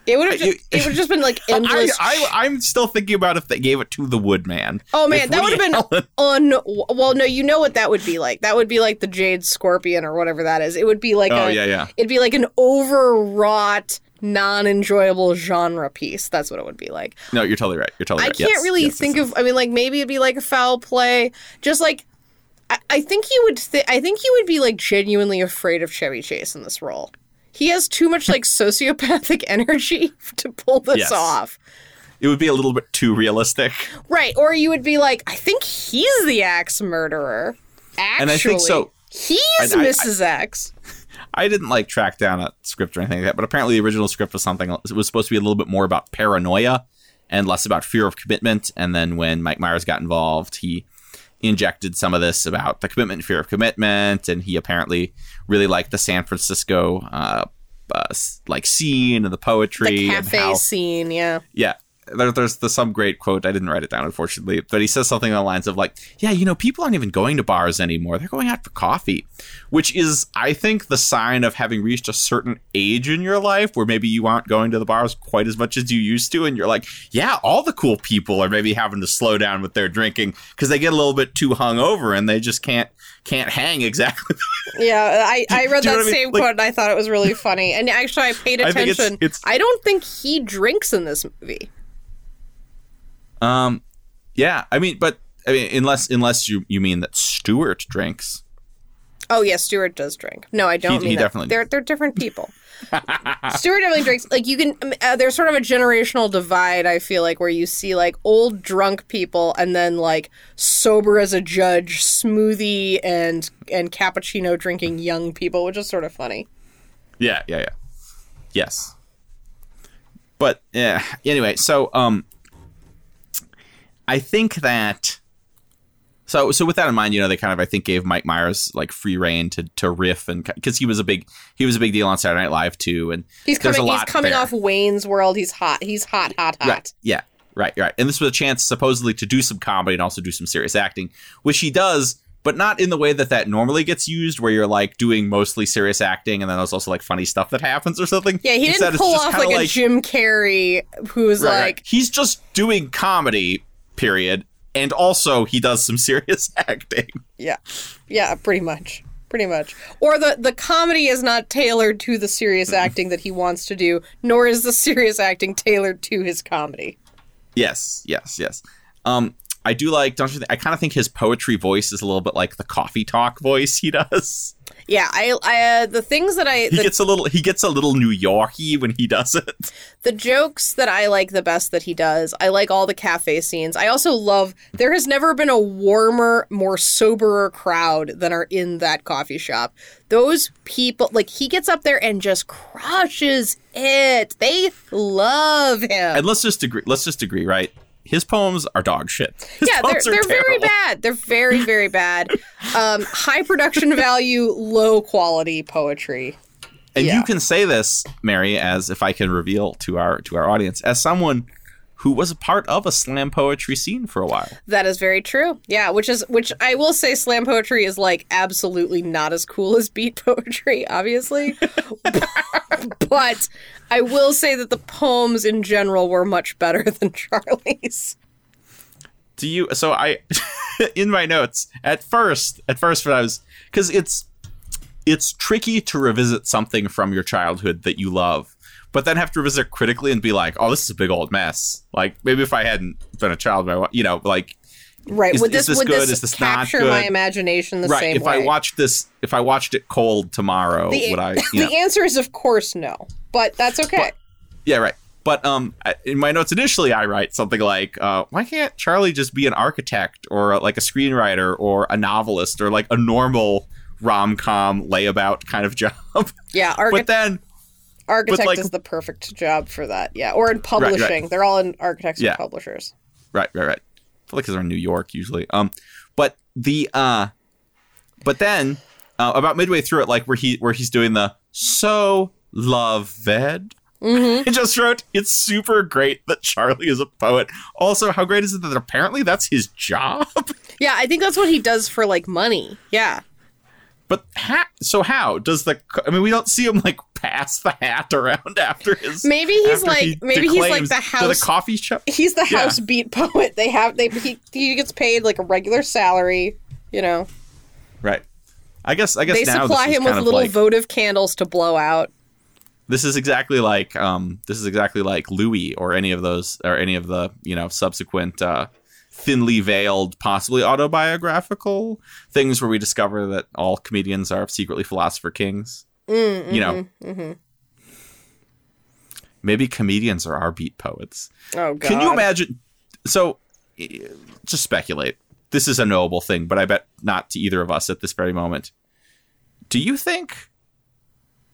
It would have just, it would have just been like [laughs] endless. I, I'm still thinking about if they gave it to the Woodman. oh man, If that would have been [laughs] un. Well, no, you know what that would be like. That would be like the Jade Scorpion or whatever that is. It would be like Oh a, yeah, yeah. It'd be like an overwrought, non-enjoyable genre piece. That's what it would be like. No, you're totally right. You're totally I right. I can't Yes, really yes, think yes, of. I mean, like maybe it'd be like a foul play. Just like, I, I think he would. Th- I think he would be like genuinely afraid of Chevy Chase in this role. He has too much like sociopathic [laughs] energy to pull this Yes. off. It would be a little bit too realistic. Right, or you would be like, I think he's the axe murderer. Actually, And I think so- He's I- I- Mrs. X. I didn't like track down a script or anything like that, but apparently the original script was something. It was supposed to be a little bit more about paranoia and less about fear of commitment. And then when Mike Myers got involved, he injected some of this about the commitment, fear of commitment, and he apparently really liked the San Francisco uh, uh, like scene and the poetry The cafe how scene, yeah. yeah. There, there's the, some great quote. I didn't write it down, unfortunately, but he says something on the lines of like, "Yeah, you know, people aren't even going to bars anymore. They're going out for coffee," which is, I think, the sign of having reached a certain age in your life where maybe you aren't going to the bars quite as much as you used to, and you're like, "Yeah, all the cool people are maybe having to slow down with their drinking because they get a little bit too hungover and they just can't can't hang exactly." [laughs] Yeah, I, I read do you know that what I mean? same Like- quote and I thought it was really funny. And actually, I paid [laughs] I think it's- attention. it's- I don't think he drinks in this movie. Um, yeah, I mean, but I mean, unless unless you you mean that Stuart drinks. Oh yes, Stuart does drink. No, I don't He- mean he that. definitely- They're they're different people. [laughs] Stuart definitely drinks. Like you can, um, uh, there's sort of a generational divide. I feel like where you see like old drunk people and then like sober as a judge, smoothie and and cappuccino drinking young people, which is sort of funny. Yeah, yeah, yeah. Yes. But yeah, anyway, so um I think that so so with that in mind, you know, they kind of I think gave Mike Myers like free reign to to riff and cuz he was a big he was a big deal on Saturday Night Live too and He's coming. He's coming there. off Wayne's World. He's hot. He's hot, hot, hot. Right. Yeah. Right, right. And this was a chance supposedly to do some comedy and also do some serious acting, which he does, but not in the way that that normally gets used where you're like doing mostly serious acting and then there's also like funny stuff that happens or something. Yeah, he Instead, didn't pull just off kinda like, a Jim Carrey who's Right, like, right. he's just doing comedy, period. And also he does some [laughs] serious acting. yeah, yeah, pretty much, pretty much. Or the the comedy is not tailored to the serious acting that he wants to do, nor is the [laughs] serious acting tailored to his comedy. Yes, yes, yes. Um, I do like. Don't you think? I kind of think his poetry voice is a little bit like the coffee talk voice he [laughs] does. Yeah, I, I uh, the things that I He gets a little. He gets a little New Yorky when he does it. the jokes that I like the best that he does. I like all the cafe scenes. I also love there has never been a warmer, more soberer crowd than are in that coffee shop. Those people like he gets up there and just crushes it. They love him. And let's just agree. Let's just agree, right? His poems are dog shit. His yeah, they're, they're very bad. They're very, very bad. Um, high production value, low quality poetry. And Yeah. you can say this, Mary, as if I can reveal to our to our audience, as someone who was a part of a slam poetry scene for a while. That is very true. Yeah, which is which I will say slam poetry is like absolutely not as cool as beat poetry, obviously. [laughs] [laughs] but I will say that the poems in general were much better [laughs] than Charlie's. Do you? So I, [laughs] in my notes at first, at first when I was because it's it's tricky to revisit something from your childhood that you love, but then have to revisit critically and be like, oh, this is a big old mess. Like maybe if I hadn't been a child, you know, like Right. Is- would is this, this would good? this, Is this not capture my imagination the right. same If way? I watched this, if I watched it cold tomorrow, the, would I? You know, the answer is of course no. But that's okay. Yeah, right. But um, in my notes initially, I write something like, uh, "Why can't Charlie just be an architect or uh, like a screenwriter or a novelist or like a normal rom com layabout kind of [laughs] job?" yeah, archi- but then, architect like- is the perfect job for that. Yeah, or in publishing. They're all in architects Yeah. and publishers. right, right, right. I feel like they're in New York usually. Um, but the uh, but then uh, about midway through it, like where he where he's doing the so Loved. Mm-hmm. [laughs] I just wrote, it's super great that Charlie is a poet. Also, how great is it that apparently that's his job? [laughs] Yeah, I think that's what he does for like money. Yeah. But ha- so how does the? I mean, we don't see him like pass the hat around [laughs] after his. Maybe he's like he maybe he's like the house the coffee shop. he's the Yeah. house beat poet. They have they he, he gets paid like a regular salary, you know. Right. I guess. I guess They supply him with little like, votive candles to blow out. This is exactly like. Um. This is exactly like Louis or any of those or any of the you know subsequent. uh thinly veiled possibly autobiographical things where we discover that all comedians are secretly philosopher kings Mm, you know hmm maybe comedians are our beat poets Oh god. Can you imagine? So, just speculate. This is a knowable thing, but I bet not to either of us at this very moment. Do you think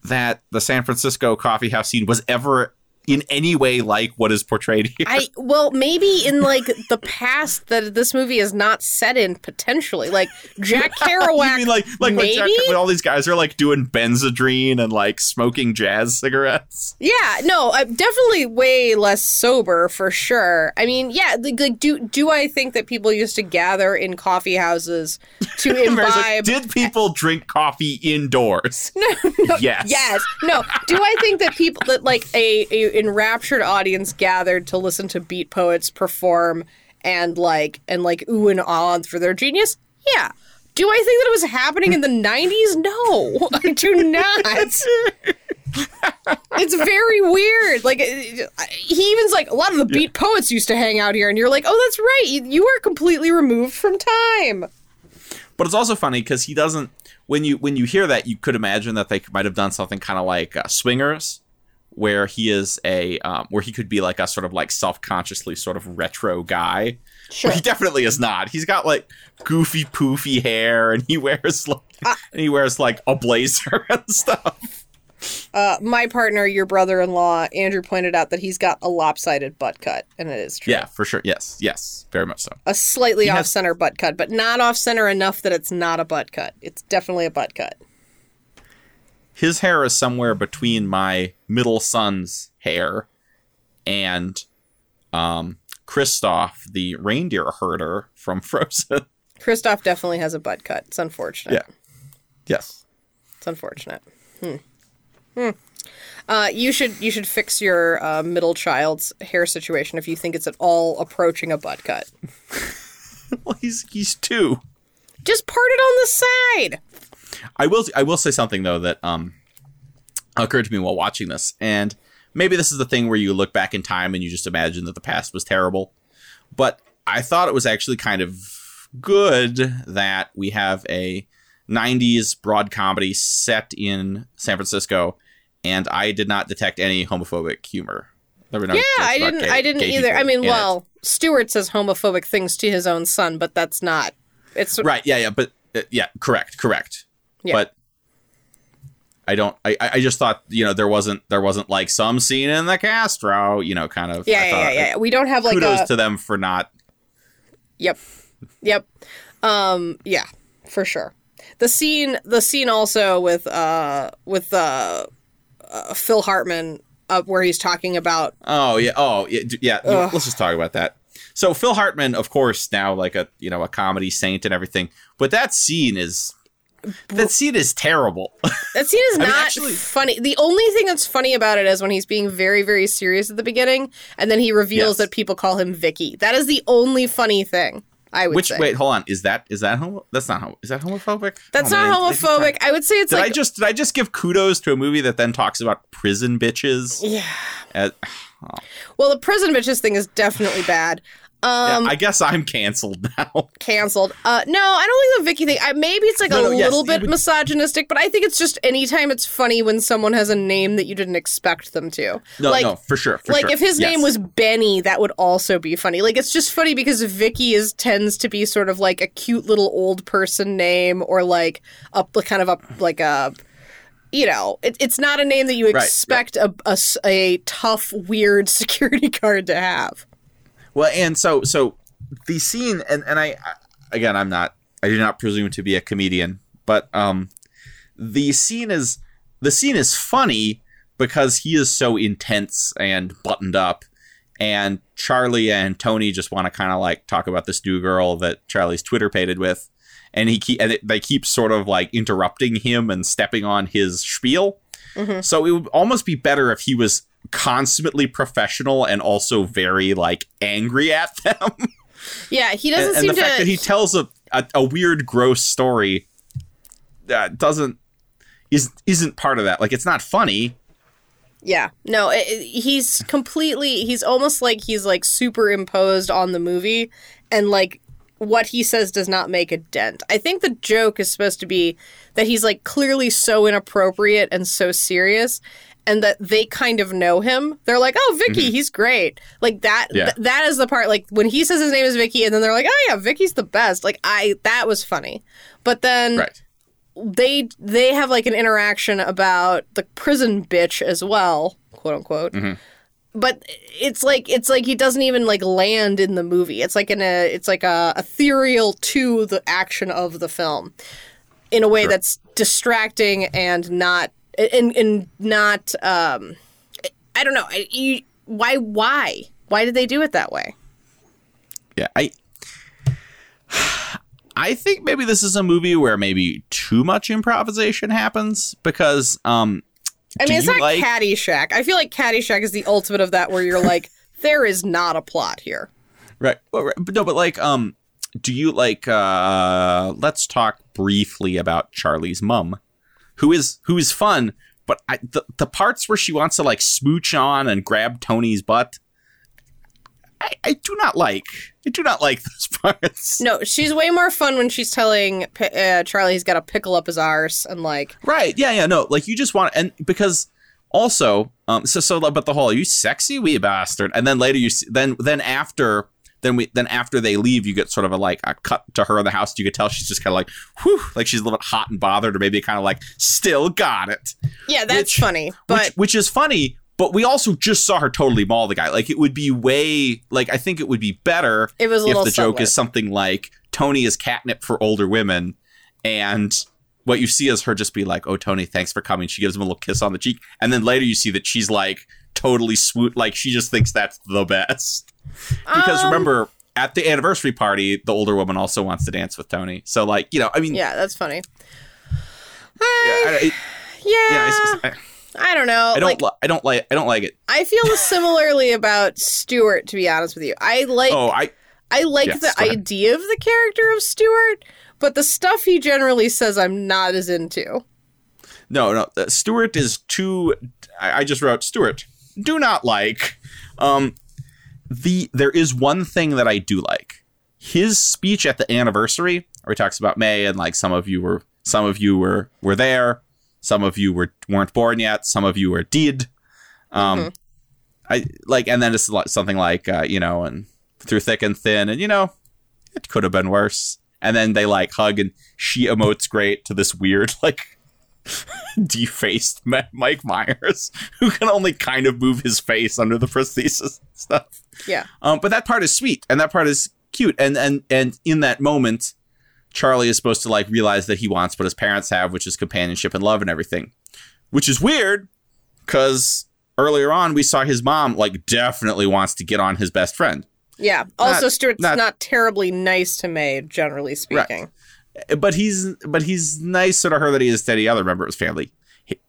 that the San Francisco coffee house scene was ever in any way like what is portrayed here? I well maybe in like the past that this movie is not set in potentially like Jack Kerouac. [laughs] you mean like like when, Jack, when all these guys are like doing Benzedrine and like smoking jazz cigarettes? Yeah, no, uh, definitely way less sober for sure. I mean, yeah, like, like do do I think that people used to gather in coffee houses to [laughs] Mary's like, imbibe? Did people drink coffee indoors? [laughs] no, no, Yes. yes, no. Do I think that people that like a, a enraptured audience gathered to listen to beat poets perform and like and like ooh and ah for their genius? Yeah. Do I think that it was happening in the [laughs] '90s? No, I do not. [laughs] it's very weird. Like he even's like a lot of the beat poets used to hang out here, and you're like, oh, that's right. You, you are completely removed from time. But it's also funny because he doesn't. When you when you hear that, you could imagine that they might have done something kind of like uh, Swingers, where he is a um, where he could be like a sort of like self consciously sort of retro guy. Sure. But he definitely is not. He's got like goofy poofy hair, and he wears like Ah. [laughs] and he wears like a blazer [laughs] and stuff. Uh, my partner, your brother-in-law, Andrew pointed out that he's got a lopsided butt cut, and it is true. Yeah, for sure. Yes, yes, very much so. A slightly He off-center butt cut, but not off-center enough that it's not a butt cut. It's definitely a butt cut. His hair is somewhere between my middle son's hair and um Kristoff, the reindeer herder from [laughs] Frozen. Kristoff definitely has a butt cut. It's unfortunate. Yeah. Yes. It's unfortunate. Hmm. Hmm. Uh, you should you should fix your uh, middle child's hair situation if you think it's at all approaching a butt cut. [laughs] Well, he's he's two. Just part it on the side. I will I will say something though that um occurred to me while watching this, and maybe this is the thing where you look back in time and you just imagine that the past was terrible, but I thought it was actually kind of good that we have a 90s broad comedy set in San Francisco, and I did not detect any homophobic humor. No Yeah, I didn't. gay- I didn't either. I mean, in it. well, Stuart says homophobic things to his own son, but that's not. It's right, yeah, yeah, but uh, yeah, correct, correct. Yeah. But I don't. I I I just thought you know there wasn't there wasn't like some scene in the Castro, you know, kind of. yeah, I yeah, yeah, yeah. We don't have like Kudos a. to them for not. Yep, yep. Um, yeah, for sure. The scene, the scene also with uh with uh, uh Phil Hartman up where he's talking about Oh yeah. Oh yeah. yeah. Ugh. Let's just talk about that. So Phil Hartman, of course, now like a you know a comedy saint and everything, but that scene is that scene is terrible. [laughs] That scene is I mean, not actually- funny. The only thing that's funny about it is when he's being very, very serious at the beginning, and then he reveals Yes. that people call him Vicky. That is the only funny thing I would Which say. wait, hold on. Is that is that homo? That's not homo. Is that homophobic? that's Oh, not. Homophobic. I would say it's Did like I just did I just give kudos to a movie that then talks about prison bitches? yeah. Uh, Well, the prison bitches thing is definitely bad. Yeah, Um, I guess I'm canceled [laughs] now. canceled. Uh, no, I don't think the Vicky thing. I, maybe it's like No, a no, little it bit would- misogynistic, but I think it's just anytime it's funny when someone has a name that you didn't expect them to. No, like, no, for sure. For like sure. if his Yes. name was Benny, that would also be funny. Like it's just funny because Vicky is tends to be sort of like a cute little old person name, or like a kind of a like a. You know, it, it's not a name that you right. expect a, tough, weird [laughs] security guard to have. Well, and so so the scene, and and I again, I'm not, I do not presume to be a comedian, but um, the scene is the scene is funny, because he is so intense and buttoned up, and Charlie and Tony just want to kind of like talk about this new girl that Charlie's Twitter pated with, and he keep and they keep sort of like interrupting him and stepping on his spiel. Mm-hmm. So it would almost be better if he was consummately professional and also very like angry at them. [laughs] Yeah, he doesn't and, and seem the to. fact that he tells a, a, a weird, gross story that doesn't is isn't part of that. Like it's not funny. Yeah, no, it, it- he's completely. He's almost like he's like superimposed on the movie, and like what he says does not make a dent. I think the joke is supposed to be that he's like clearly so inappropriate and so serious. And that they kind of know him. They're like, "Oh, Vicky, he's great." Like that. Yeah. th- that is the part. Like when he says his name is Vicky, and then they're like, "Oh yeah, Vicky's the best." Like I, that was funny. But then Right. they they have like an interaction about the prison bitch as well, quote unquote. Mm-hmm. But it's like it's like he doesn't even like land in the movie. It's like in a it's like a ethereal to the action of the film in a way Sure. that's distracting and not and and not um I don't know. I, you, why why why did they do it that way? Yeah. I [sighs] I think maybe this is a movie where maybe too much improvisation happens because um I mean, it's not like- Caddyshack. I feel like Caddyshack is the ultimate of that, where you're [laughs] like, there is not a plot here. Right. Well, right. But no, but like, um, do you like? uh Let's talk briefly about Charlie's mum, who is who is fun, but I, the the parts where she wants to like smooch on and grab Tony's butt, I, I do not like. I do not like [laughs] those parts. No, she's way more fun when she's telling uh, Charlie he's got to pickle up his arse and like, Right. Yeah. Yeah. No. Like you just want and because also um so so but the whole you sexy wee bastard and then later you see, then then after then we then after they leave you get sort of a like a cut to her in the house you could tell she's just kind of like whew like she's a little bit hot and bothered or maybe kind of like still got it yeah, that's Which- funny. But which which is funny but we also just saw her totally maul the guy like it would be way like I think it would be better it was a if the joke is something like Tony is catnip for older women, and what you see is her just be like, "Oh, Tony, thanks for coming." She gives him a little kiss on the cheek, and then later you see that she's like totally swoot, like she just thinks that's the best. Because Um, remember, at the anniversary party, the older woman also wants to dance with Tony. So, like, you know, I mean, yeah, that's funny. yeah, I, it- [sighs] Yeah, yeah, just, I, I don't know. I don't, like, li- I don't like, I don't like it. I feel [laughs] similarly about Stuart. To be honest with you, I like Oh, I, I like Yes, the idea of the character of Stuart, but the stuff he generally says, I'm not as into. No, no. Uh, Stuart is too. I, I just wrote Stuart. Do not like. Um, the there is one thing that I do like. His speech at the anniversary, where he talks about May and like some of you were some of you were were there, some of you were weren't born yet, some of you were did. Um, I like, and then it's something like uh, you know, and through thick and thin, and you know, it could have been worse. And then they like hug, and she emotes great to this weird [laughs] like [laughs] defaced Mike Myers, [laughs] who can only kind of move his face under the prosthesis and stuff. Yeah. Um, but that part is sweet, and that part is cute, and and and in that moment, Charlie is supposed to like realize that he wants what his parents have, which is companionship and love and everything, which is weird because earlier on we saw his mom like definitely wants to get on his best friend. Yeah. Also, Not- Stuart's not- not, terribly nice to May, generally speaking. But he's but he's nicer to her than he is to any other member of his family. He-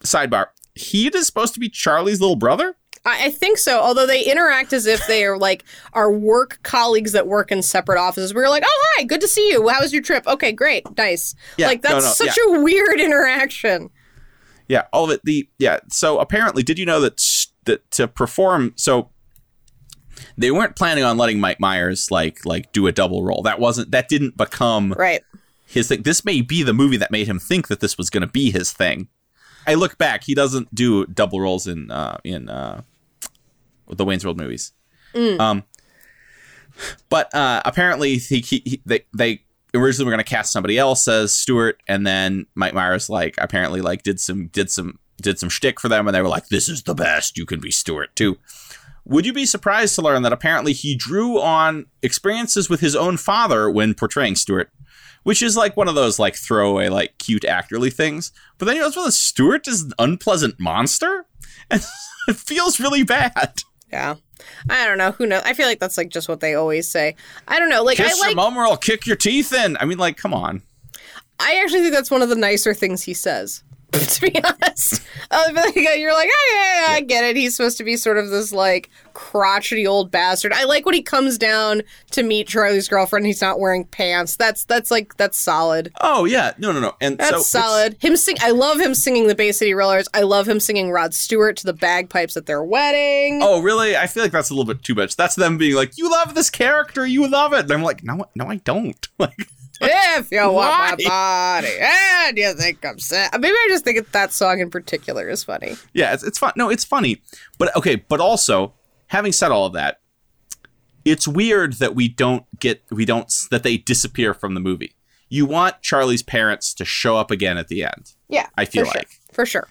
sidebar: He is supposed to be Charlie's little brother. I, I think so. Although they interact as if they are like our work colleagues that work in separate offices. We're like, oh hi, good to see you. How was your trip? Okay, great, nice. Yeah, like that's no, such a weird interaction. Yeah, all of it. The yeah. So apparently, did you know that that to perform? So they weren't planning on letting Mike Myers like like do a double role. That wasn't. That didn't become Right. his thing. This may be the movie that made him think that this was going to be his thing. I look back, he doesn't do double roles in uh, in uh, the Wayne's World movies. Um, but uh, apparently, he, he, he they they originally were going to cast somebody else as Stuart, and then Mike Myers like apparently like did some did some did some shtick for them, and they were like, "This is the best. You can be Stuart too." Would you be surprised to learn that apparently he drew on experiences with his own father when portraying Stuart? which is like one of those like throwaway like cute actorly things. But then he goes, "Well, Stuart is an unpleasant monster," [laughs] and it feels really bad. Yeah. I don't know. Who knows? I feel like that's like just what they always say. I don't know. Like Kiss I your like. mom or I'll kick your teeth in. I mean, like, come on. I actually think that's one of the nicer things he says. [laughs] to be honest, uh, like, you're like, oh, yeah, yeah, I get it. He's supposed to be sort of this like crotchety old bastard. I like when he comes down to meet Charlie's girlfriend. He's not wearing pants. That's that's like that's solid. Oh yeah, no, no, no. And That's so solid. Him sing. I love him singing the Bay City Rollers. I love him singing Rod Stewart to the bagpipes at their wedding. Oh, really? I feel like that's a little bit too much. That's them being like, "You love this character, you love it," and I'm like, "No, no, I don't." [laughs] Like, If you want my body, and you think I'm sad. Maybe I just think that that song in particular is funny. yeah, it's, it's fun. No, it's funny, but okay. But also, having said all of that, it's weird that we don't get we don't that they disappear from the movie. You want Charlie's parents to show up again at the end Yeah, I feel for sure. like. for sure.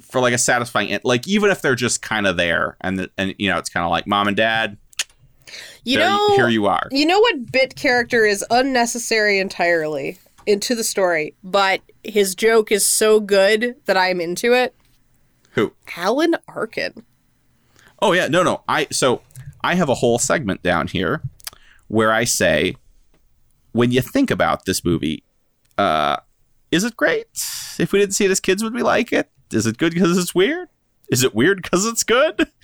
for like a satisfying end. Like even if they're just kind of there, and the, and you know, it's kind of like mom and dad. You there, know, here you are. You know what bit character is unnecessary entirely into the story, but his joke is so good that I'm into it. Who? Alan Arkin. Oh yeah, no, no. I so I have a whole segment down here where I say, when you think about this movie, uh, is it great? If we didn't see it as kids, would we like it? Is it good because it's weird? Is it weird because it's good? [laughs]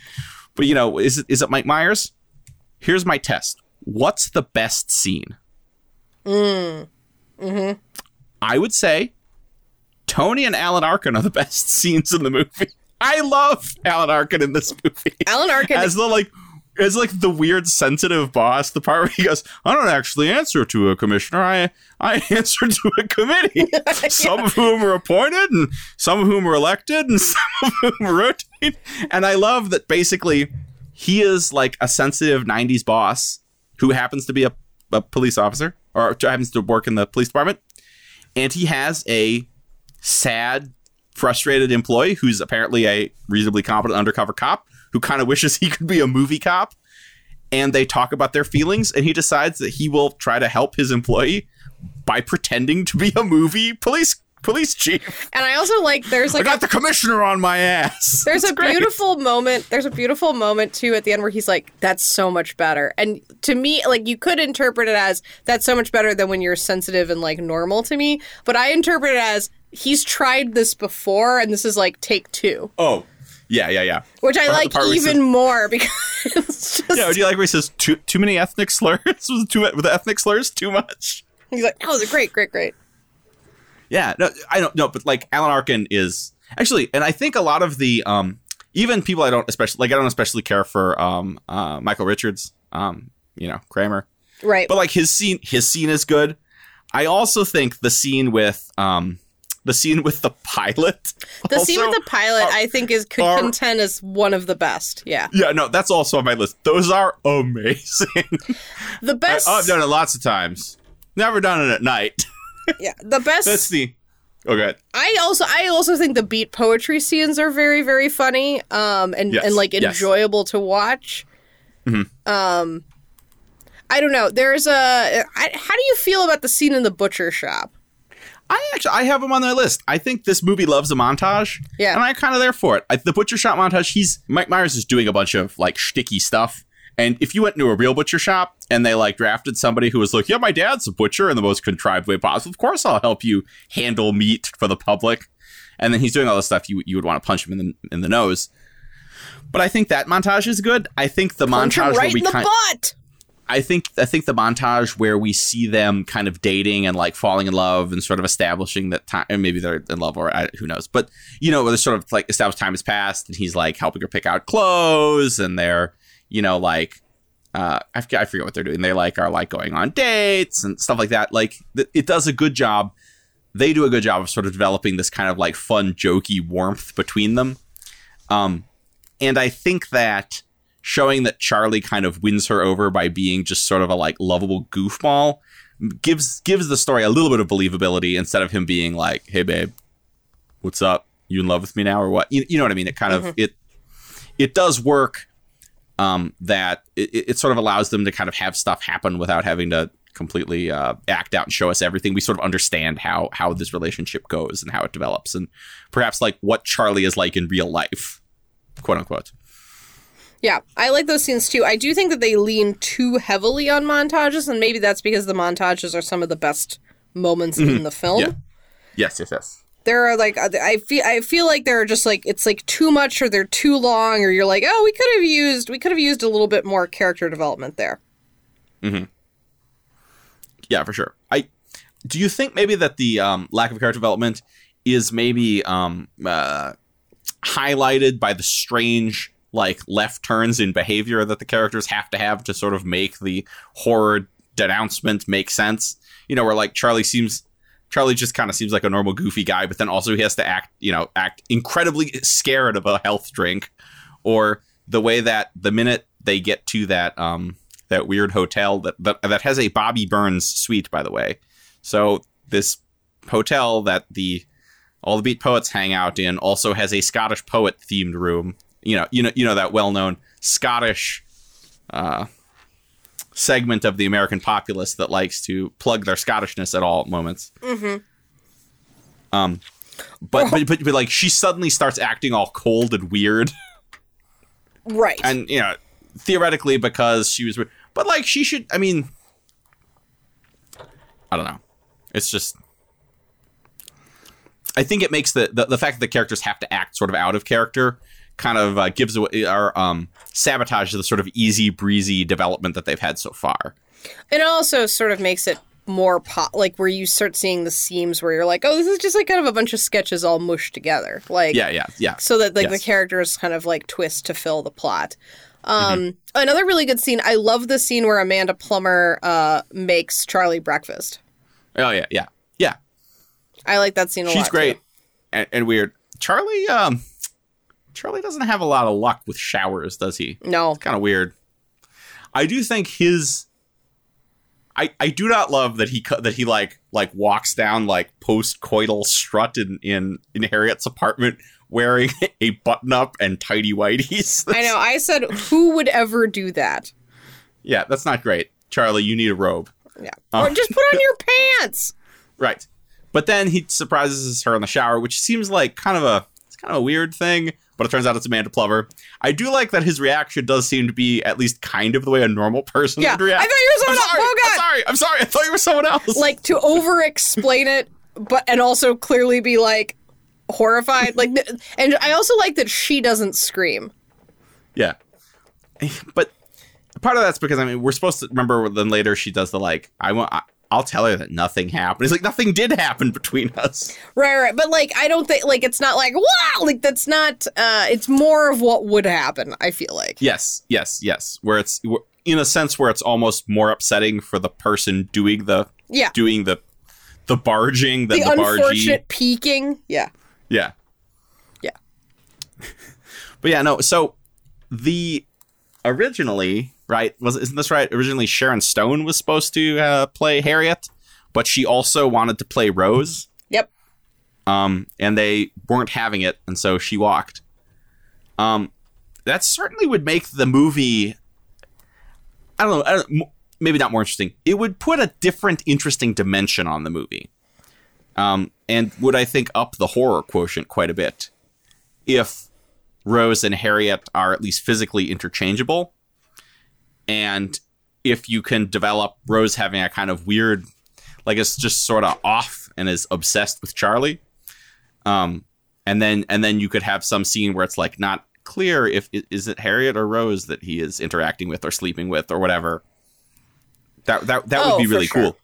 But you know, is it is it Mike Myers? Here's my test. What's the best scene? Mm. hmm I would say Tony and Alan Arkin are the [laughs] best scenes in the movie. I love Alan Arkin in this movie. Alan Arkin. as the like as like the weird sensitive boss, the part where he goes, I don't actually answer to a commissioner. I I [laughs] answer to a committee. [laughs] Some of whom are appointed and some of whom are elected and some of whom rotate. And I love that basically he is like a sensitive 90s boss who happens to be a, a police officer or happens to work in the police department. And he has a sad, frustrated employee who's apparently a reasonably competent undercover cop who kind of wishes he could be a movie cop. And they talk about their feelings, and he decides that he will try to help his employee by pretending to be a movie police police chief. and I also like there's I like a got the commissioner on my ass. [laughs] There's It's a great. beautiful moment. There's a beautiful moment too at the end where he's like, "That's so much better." And to me, like you could interpret it as that's so much better than when you're sensitive and like normal to me. But I interpret it as he's tried this before, and this is like take two, Oh, yeah, yeah, yeah. which I Part- like even says- more [laughs] because it's just Yeah, do you like where he says too too many ethnic slurs? [laughs] Was too with the ethnic slurs too much? he's like, "Oh, they're great, great, great." Yeah, no, I don't know, but like Alan Arkin is actually, and I think a lot of the um, even people I don't especially like, I don't especially care for um, uh, Michael Richards, um, you know, Kramer, Right. but like his scene, his scene is good. I also think the scene with um, the scene with the pilot, the scene with the pilot, I think, is could are- contend as one of the best. Yeah, yeah, no, that's also on my list. Those are amazing. the [laughs] I, best. I've done it lots of times. Never done it at night. [laughs] yeah, the best. That's the. Oh, good. I also I also think the beat poetry scenes are very very funny um and Yes, and like yes. Mm-hmm. enjoyable to watch. Um I don't know. There's a I, how do you feel about the scene in the butcher shop? I actually I have him on their list. I think this movie loves a montage. Yeah. and I'm kind of there for it. I, the butcher shop montage. He's Mike Myers is doing a bunch of like shticky stuff. And if you went into a real butcher shop and they like drafted somebody who was like, "Yeah, my dad's a butcher," in the most contrived way possible, of course I'll help you handle meat for the public. And then he's doing all this stuff you you would want to punch him in the in the nose. But I think that montage is good. I think the Punch montage where right we in the kind butt. I think I think the montage where we see them kind of dating and like falling in love and sort of establishing that time, and maybe they're in love or I, who knows, but you know, where they sort of like establish time has passed and he's like helping her pick out clothes and they're you know like uh, I forget, I forget what they're doing. They like are like going on dates and stuff like that. Like th- it does a good job. They do a good job of sort of developing this kind of like fun, jokey warmth between them. Um, and I think that showing that Charlie kind of wins her over by being just sort of a like lovable goofball gives gives the story a little bit of believability instead of him being like, "Hey babe, what's up? You in love with me now or what?" You, you know what I mean? It kind of it it does work um, that it, it sort of allows them to kind of have stuff happen without having to completely uh, act out and show us everything. We sort of understand how how this relationship goes and how it develops, and perhaps like what Charlie is like in real life, quote unquote. Yeah, I like those scenes too. I do think that they lean too heavily on montages, and maybe that's because the montages are some of the best moments in the film. Yeah. Yes, yes, yes. There are like I feel I feel like there are just like it's like too much or they're too long or you're like oh we could have used we could have used a little bit more character development there. Hmm. Yeah, for sure. I do you think maybe that the um, lack of character development is maybe um, uh, highlighted by the strange like left turns in behavior that the characters have to have to sort of make the horror denouncement make sense? You know, where like Charlie seems Charlie just kind of seems like a normal goofy guy, but then also he has to act, you know, act incredibly scared of a health drink, or the way that the minute they get to that um that weird hotel that that, that has a Bobby Burns suite, by the way. So this hotel that the all the beat poets hang out in also has a Scottish poet themed room. You know, you know, you know that well known Scottish uh, segment of the American populace that likes to plug their Scottishness at all moments. Mm-hmm. Um, but, but but but like she suddenly starts acting all cold and weird, Right. and you know, theoretically because she was, but like she should. I mean, I don't know. It's just. I think it makes the, the the fact that the characters have to act sort of out of character kind of uh, gives away or um sabotages the sort of easy breezy development that they've had so far. It also sort of makes it more pop, like where you start seeing the seams where you're like, oh, this is just like kind of a bunch of sketches all mushed together, like Yeah, yeah, yeah. so that like the characters kind of like twist to fill the plot. Um, Mm-hmm. Another really good scene. I love the scene where Amanda Plummer uh, makes Charlie breakfast. Oh yeah, yeah, yeah. I like that scene a lot. She's great and, and weird. Charlie, um, Charlie doesn't have a lot of luck with showers, does he? No, kind of weird. I do think his. I, I do not love that he that he like like walks down like post coital strut in, in in Harriet's apartment wearing [laughs] a button up and tidy whities. [laughs] I know. I said, who would ever do that? yeah, that's not great. Charlie, you need a robe. Yeah, Oh. [laughs] or just put on your pants. Right. But then he surprises her in the shower, which seems like kind of a it's kind of a weird thing, but it turns out it's Amanda Plummer. I do like that his reaction does seem to be at least kind of the way a normal person Yeah, would react. I thought you were someone else. Oh, God. I'm sorry. I'm sorry. I thought you were someone else. Like to over explain it, but and also clearly be like horrified. Like, and I also like that she doesn't scream. Yeah. Eh, but part of that's because I mean we're supposed to remember then later she does the like I want I, I'll tell her that nothing happened. It's like nothing did happen between us. Right, right. But like, I don't think like it's not like wow. Like that's not. uh It's more of what would happen. I feel like. Yes, yes, yes. Where it's in a sense where it's almost more upsetting for the person doing the Yeah. doing the the barging than the the, bargee. unfortunate peeking. Yeah. Yeah. Yeah. [laughs] But yeah, no. So the originally, right? Was isn't this right? Originally, Sharon Stone was supposed to uh, play Harriet, but she also wanted to play Rose. Yep. Um, and they weren't having it, and so she walked. Um, that certainly would make the movie. I don't know. I don't, maybe not more interesting. It would put a different, interesting dimension on the movie, um, and would I think up the horror quotient quite a bit if Rose and Harriet are at least physically interchangeable, and if you can develop Rose having a kind of weird, like it's just sort of off and is obsessed with Charlie, um, and then and then you could have some scene where it's like not clear if is it Harriet or Rose that he is interacting with or sleeping with or whatever. That that that Oh, would be really sure. cool.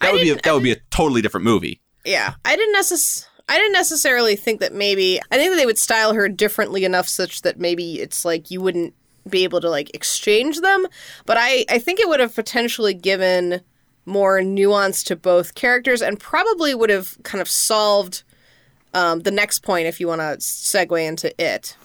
That I would be a, that would be a totally different movie. Yeah. I didn't necess- I didn't necessarily think that maybe. I think that they would style her differently enough such that maybe it's like you wouldn't be able to like exchange them. But I I think it would have potentially given more nuance to both characters and probably would have kind of solved um, the next point if you want to segue into it.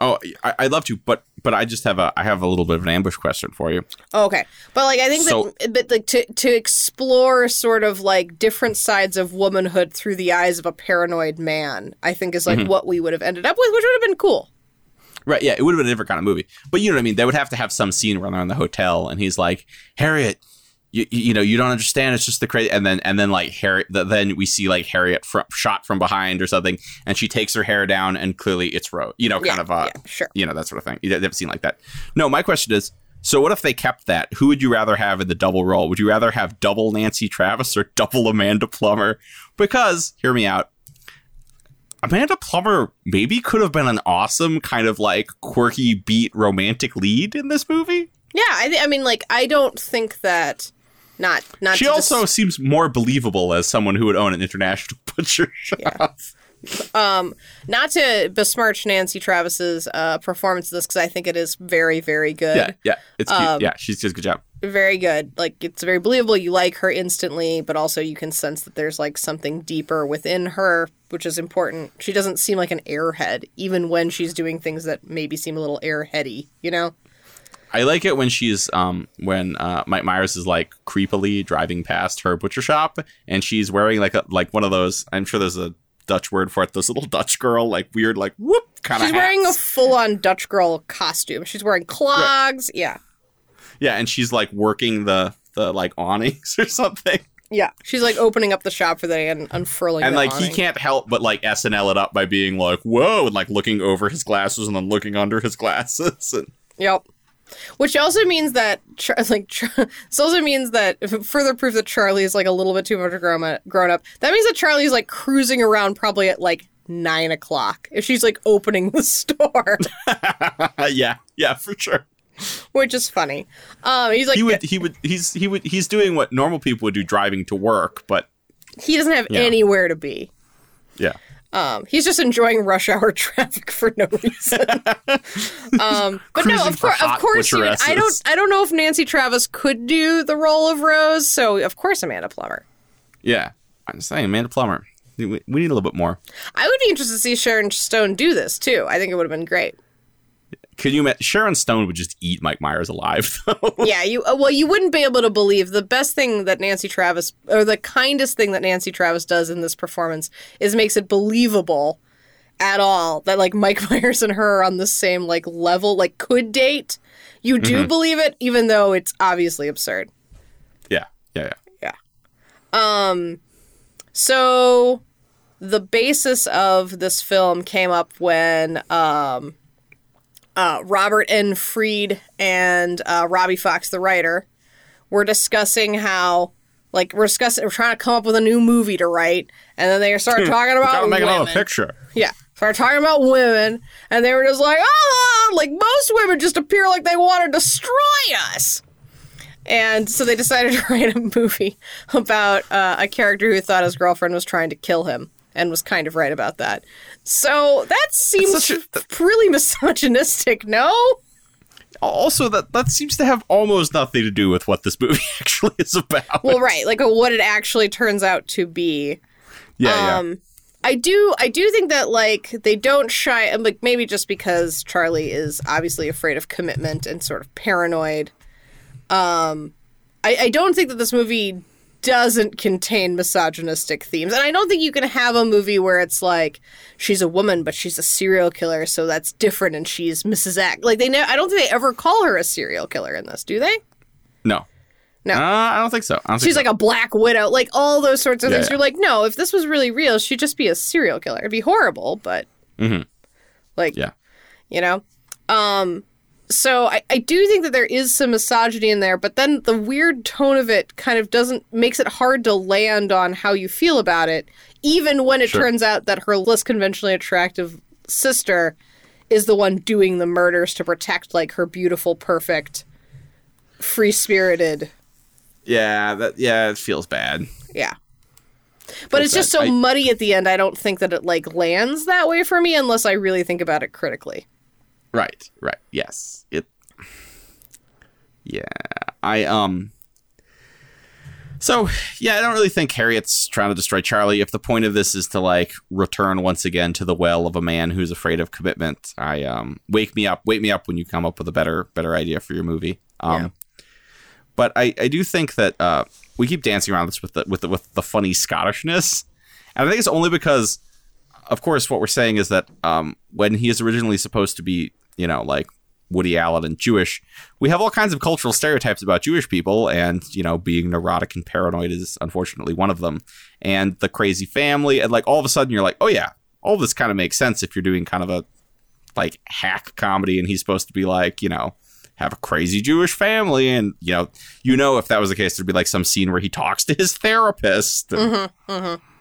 Oh, I, I'd love to, but but I just have a I have a little bit of an ambush question for you. Okay, but like I think So- that, but like to to explore sort of like different sides of womanhood through the eyes of a paranoid man, I think is like Mm-hmm. what we would have ended up with, which would have been cool. Right, yeah, it would have been a different kind of movie. But you know what I mean? They would have to have some scene where they're in the hotel and he's like, Harriet, you, you know you don't understand it's just the crazy and then and then like Harriet, the, then we see like harriet fr- shot from behind or something and she takes her hair down and clearly it's rose you know kind Yeah, of uh yeah, sure. you know that sort of thing you never seen like that no my question is so what if they kept that who would you rather have in the double role would you rather have double nancy travis or double amanda plummer because hear me out Amanda Plummer maybe could have been an awesome kind of like quirky beat romantic lead in this movie. Yeah, I, th- I mean, like, I don't think that. Not, not. She also dis- seems more believable as someone who would own an international [laughs] butcher shop. um, not to besmirch Nancy Travis's uh, performance of this because I think it is very, very good. Yeah, yeah, it's cute. Um, yeah, she's does a good job. Very good. Like it's very believable. You like her instantly, but also you can sense that there's like something deeper within her, which is important. She doesn't seem like an airhead, even when she's doing things that maybe seem a little airheady. You know? I like it when she's um when uh Mike Myers is like creepily driving past her butcher shop and she's wearing like a like one of those I'm sure there's a Dutch word for it, those little Dutch girl like weird like whoop kind of She's wearing a full-on Dutch girl costume. She's wearing clogs. Yeah, Yeah, and she's like working the the like awnings [laughs] or something. yeah. She's like opening up the shop for the day and unfurling. and the like he can't help but like SNL it up by being like, "Whoa!" and like looking over his glasses and then looking under his glasses. And Yep. Which also means that, Char- [laughs] like, this also means that further proof that Charlie is like a little bit too much grown up. Grown up. That means that Charlie's like cruising around probably at like nine o'clock if she's like opening the [laughs] store, yeah, yeah, for sure. [laughs] which is funny. Um, he's like He would, he would, he's he would, he's doing what normal people would do, driving to work. But he doesn't have anywhere to be. yeah, Um, he's just enjoying rush hour [laughs] traffic for no reason. [laughs] um, but no, of course, of course, you, I don't, I don't know if Nancy Travis could do the role of Rose. So of course, Amanda Plummer. yeah. I'm saying, Amanda Plummer. We, we need a little bit more. I would be interested to see Sharon Stone do this too. I think it would have been great. Could you? ima- Sharon Stone would just eat Mike Myers alive, [laughs] though. Yeah, you uh, well, you wouldn't be able to believe the best thing that Nancy Travis, or the kindest thing that Nancy Travis does in this performance, is makes it believable at all that like Mike [laughs] Myers and her are on the same like level, like could date. You do believe it, even though it's obviously absurd. yeah, yeah, yeah. Yeah. Um. So, the basis of this film came up when um, uh, Robert N. Fried and uh, Robbie Fox, the writer, were discussing how, like, we're discussing, we're trying to come up with a new movie to write, and then they started talking about make women. another picture. Yeah. Started talking about women, and they were just like, oh, like most women just appear like they want to destroy us. And so they decided [laughs] to write a movie about uh, a character who thought his girlfriend was trying to kill him and was kind of right about that. So that seems such [laughs] really misogynistic, no? Also, that that seems to have almost nothing to do with what this movie [laughs] actually is about. Well, right, like what it actually turns out to be. yeah, um I do I do think that like they don't shy like maybe just because Charlie is obviously afraid of commitment and sort of paranoid. Um I, I don't think that this movie doesn't contain misogynistic themes. And I don't think you can have a movie where it's like she's a woman but she's a serial killer, so that's different and she's Mrs. X. Like they ne- I don't think they ever call her a serial killer in this, do they? No. No. Uh, I don't think so. Don't think She's so. like a black widow, like all those sorts of Yeah, things. yeah. You're like, no, if this was really real, she'd just be a serial killer. It'd be horrible, but Mhm. like, Yeah. you know. Um, so I, I do think that there is some misogyny in there, but then the weird tone of it kind of doesn't makes it hard to land on how you feel about it, even when it Sure. turns out that her less conventionally attractive sister is the one doing the murders to protect like her beautiful, perfect, free spirited Yeah, that yeah, it feels bad. Yeah. But it's bad. just so I- muddy at the end. I don't think that it like lands that way for me unless I really think about it critically. Right, right. Yes. It Yeah. I um So, yeah, I don't really think Harriet's trying to destroy Charlie. If the point of this is to like return once again to the well of a man who's afraid of commitment, I um wake me up, wake me up when you come up with a better better idea for your movie. Um Yeah. but I, I do think that uh, we keep dancing around this with the with the, with the funny Scottishness, and I think it's only because, of course, what we're saying is that um, when he is originally supposed to be, you know, like Woody Allen and Jewish, we have all kinds of cultural stereotypes about Jewish people, and you know, being neurotic and paranoid is unfortunately one of them. And the crazy family, and like all of a sudden, you're like, oh yeah, all this kind of makes sense if you're doing kind of a like hack comedy, and he's supposed to be like, you know, have a crazy Jewish family, and you know, you know, if that was the case, there'd be like some scene where he talks to his therapist. Mm-hmm,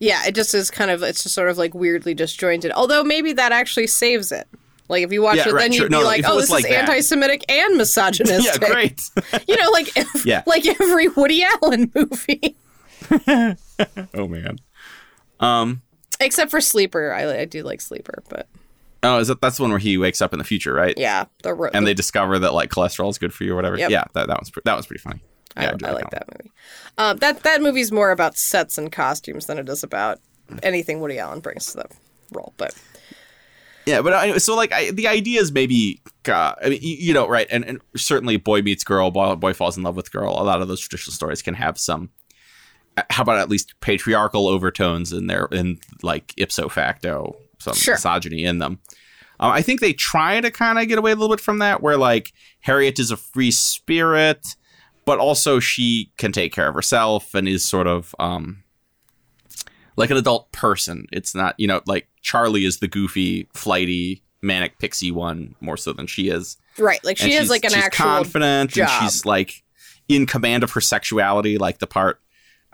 Yeah, it just is kind of it's just sort of like weirdly disjointed. Although maybe that actually saves it. Like if you watch Yeah, it, right, then you'd be no, like, "Oh, this like is that. anti-Semitic and misogynistic." [laughs] yeah, misogynistic." great. [laughs] You know, like ev- Yeah. like every Woody Allen [laughs] movie, oh man. Um. except for Sleeper. I, I do like Sleeper, but Oh, is that that's the one where he wakes up in the future, right? yeah, the ro- And they discover that like cholesterol is good for you or whatever. Yep. Yeah, that, that was pre- that was pretty funny. I, Yeah, I enjoyed like that movie. Um, that that movie's more about sets and costumes than it is about anything Woody Allen brings to the role. But Yeah, but I, so like I, the idea is maybe uh, I mean you, you know right, and, and certainly boy meets girl, boy, boy falls in love with girl. A lot of those traditional stories can have some. uh, How about at least patriarchal overtones in there, in like ipso facto some Sure. misogyny in them. Um, I think they try to kind of get away a little bit from that, where like Harriet is a free spirit, but also she can take care of herself and is sort of um, like an adult person. It's not, you know, like Charlie is the goofy, flighty, manic pixie one more so than she is. right, like she she's- like an she's actual confident job. and she's like in command of her sexuality, like the part.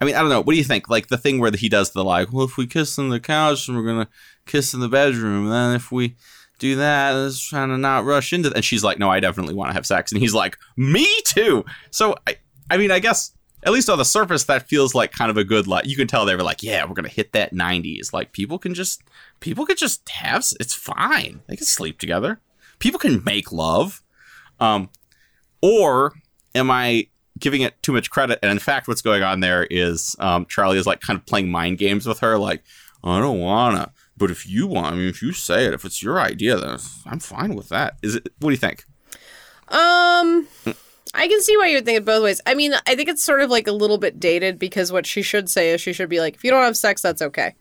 I mean, I don't know. What do you think? Like the thing where he does the like, well, if we kiss on the couch, and we're gonna kiss in the bedroom. And then if we do that, let's trying to not rush into. And she's like, no, I definitely want to have sex. And he's like, me too. So I, I mean, I guess at least on the surface, that feels like kind of a good like. You can tell they were like, yeah, we're gonna hit that '90s. Like people can just, people can just have. It's fine. They can sleep together. People can make love. Um, or am I giving it too much credit? And in fact, what's going on there is um, Charlie is like kind of playing mind games with her, like, I don't wanna, but if you want, I mean, if you say it, if it's your idea, then I'm fine with that. Is it? What do you think? Um, I can see why you would think it both ways. I mean, I think it's sort of like a little bit dated because what she should say is she should be like, if you don't have sex, that's okay.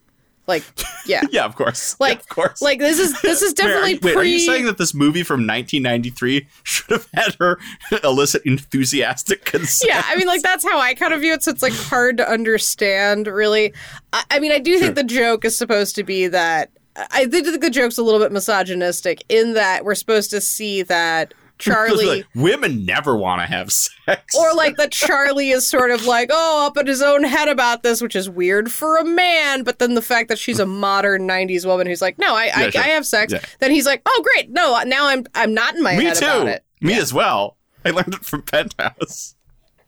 Like, yeah. [laughs] Yeah, of course. Like, Yeah, of course. like this is this is [laughs] Wait, are definitely you- wait, pre. are you saying that this movie from 1993 should have had her [laughs] elicit enthusiastic consent? yeah, I mean, like that's how I kind of view it. So it's like hard to understand, really. I, I mean, I do think the joke is supposed to be that I did think the joke's a little bit misogynistic in that we're supposed to see that Charlie. [laughs] Like, women never want to have sex. or like that Charlie is sort of like, oh, up in his own head about this, which is weird for a man. But then the fact that she's a modern '90s woman who's like, no, I, I, sure. I have sex. Yeah. Then he's like, oh, great, no, now I'm, I'm not in my Me head too. about it. Me as well. I learned it from Penthouse.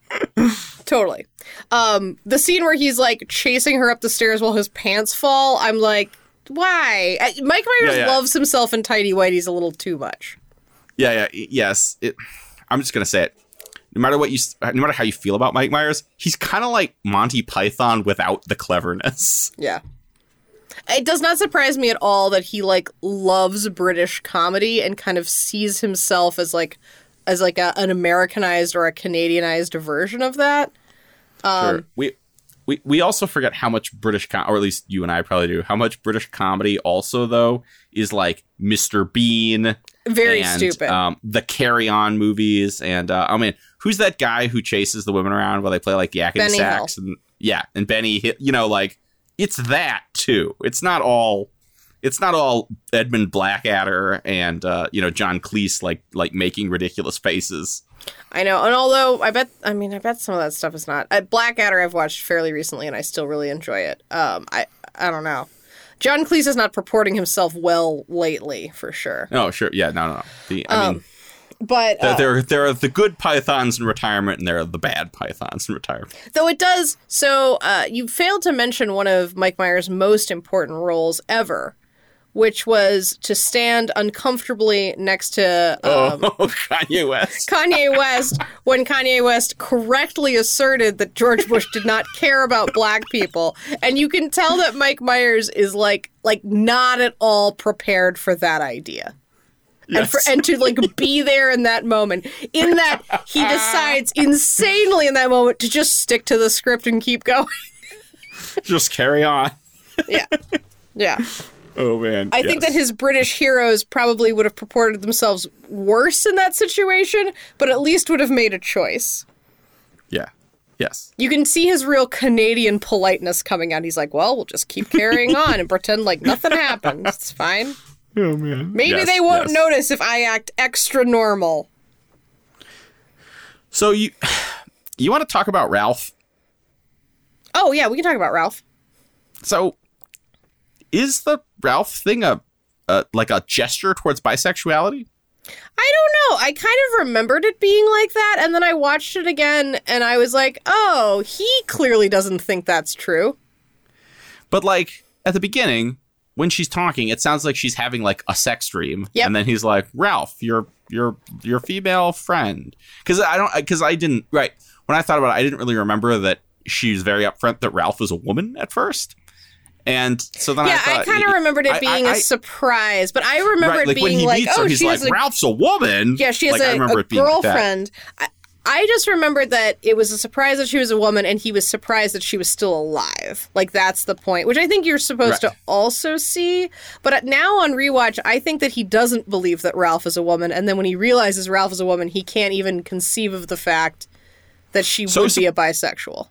[laughs] Totally. Um, the scene where he's like chasing her up the stairs while his pants fall, I'm like, why? Mike Myers Yeah, yeah. loves himself in tidy whities a little too much. Yeah, yeah, yes. It, I'm just gonna say it. No matter what you, no matter how you feel about Mike Myers, he's kind of like Monty Python without the cleverness. [laughs] Yeah. It does not surprise me at all that he like loves British comedy and kind of sees himself as like as like a, an Americanized or a Canadianized version of that. Um, Sure. We, we, we also forget how much British, com- or at least you and I probably do, how much British comedy also though is like Mr. Bean, Very and, stupid. Um, the Carry On movies, and uh, I mean, who's that guy who chases the women around while they play like yakety Benny sax? And yeah, and Benny, hit, you know, like it's that too. It's not all. It's not all Edmund Blackadder and uh, you know John Cleese like like making ridiculous faces. I know, and although I bet, I mean, I bet some of that stuff is not. Uh, Blackadder I've watched fairly recently, and I still really enjoy it. Um, I I don't know. John Cleese is not purporting himself well lately, for sure. Oh sure, yeah, no, no, no. The, I mean, But There- uh, there, there are the good pythons in retirement, and there are the bad pythons in retirement. Though it does. So uh, you failed to mention one of Mike Myers' most important roles ever, which was to stand uncomfortably next to um, oh, [laughs] Kanye West. Kanye West when Kanye West correctly asserted that George Bush did not care about black people, and you can tell that Mike Myers is like like not at all prepared for that idea. And, for, and to like be there in that moment, in that he [laughs] decides insanely in that moment to just stick to the script and keep going. Just carry on. yeah, yeah. Oh man. I think that his British heroes probably would have purported themselves worse in that situation, but at least would have made a choice. Yeah. Yes. You can see his real Canadian politeness coming out. He's like, well, we'll just keep carrying [laughs] on and pretend like nothing happened. It's fine. Oh man. Maybe Yes, they won't yes. notice if I act extra normal. So you [sighs] you want to talk about Ralph? Oh, yeah, we can talk about Ralph. So is the Ralph thing a, a like a gesture towards bisexuality? I don't know. I kind of remembered it being like that, and then I watched it again and I was like, oh, he clearly doesn't think that's true. But like at the beginning, when she's talking, it sounds like she's having like a sex dream. Yep. And then he's like, Ralph, your your your female friend. Because I don't because I didn't right when I thought about it, I didn't really remember that she's very upfront that Ralph was a woman at first. And so then I Yeah, thought I kind of remembered it being I- a I- surprise, but I remember right, it like when being like, oh, her, he's she like, a Ralph's a woman. Yeah, she has Like, I a, remember a it being like girlfriend. I, I just remembered that it was a surprise that she was a woman, and he was surprised that she was still alive. Like that's the point, which I think you're supposed Right. to also see. But uh, now on rewatch, I think that he doesn't believe that Ralph is a woman, and then when he realizes Ralph is a woman, he can't even conceive of the fact that she So would be a bisexual.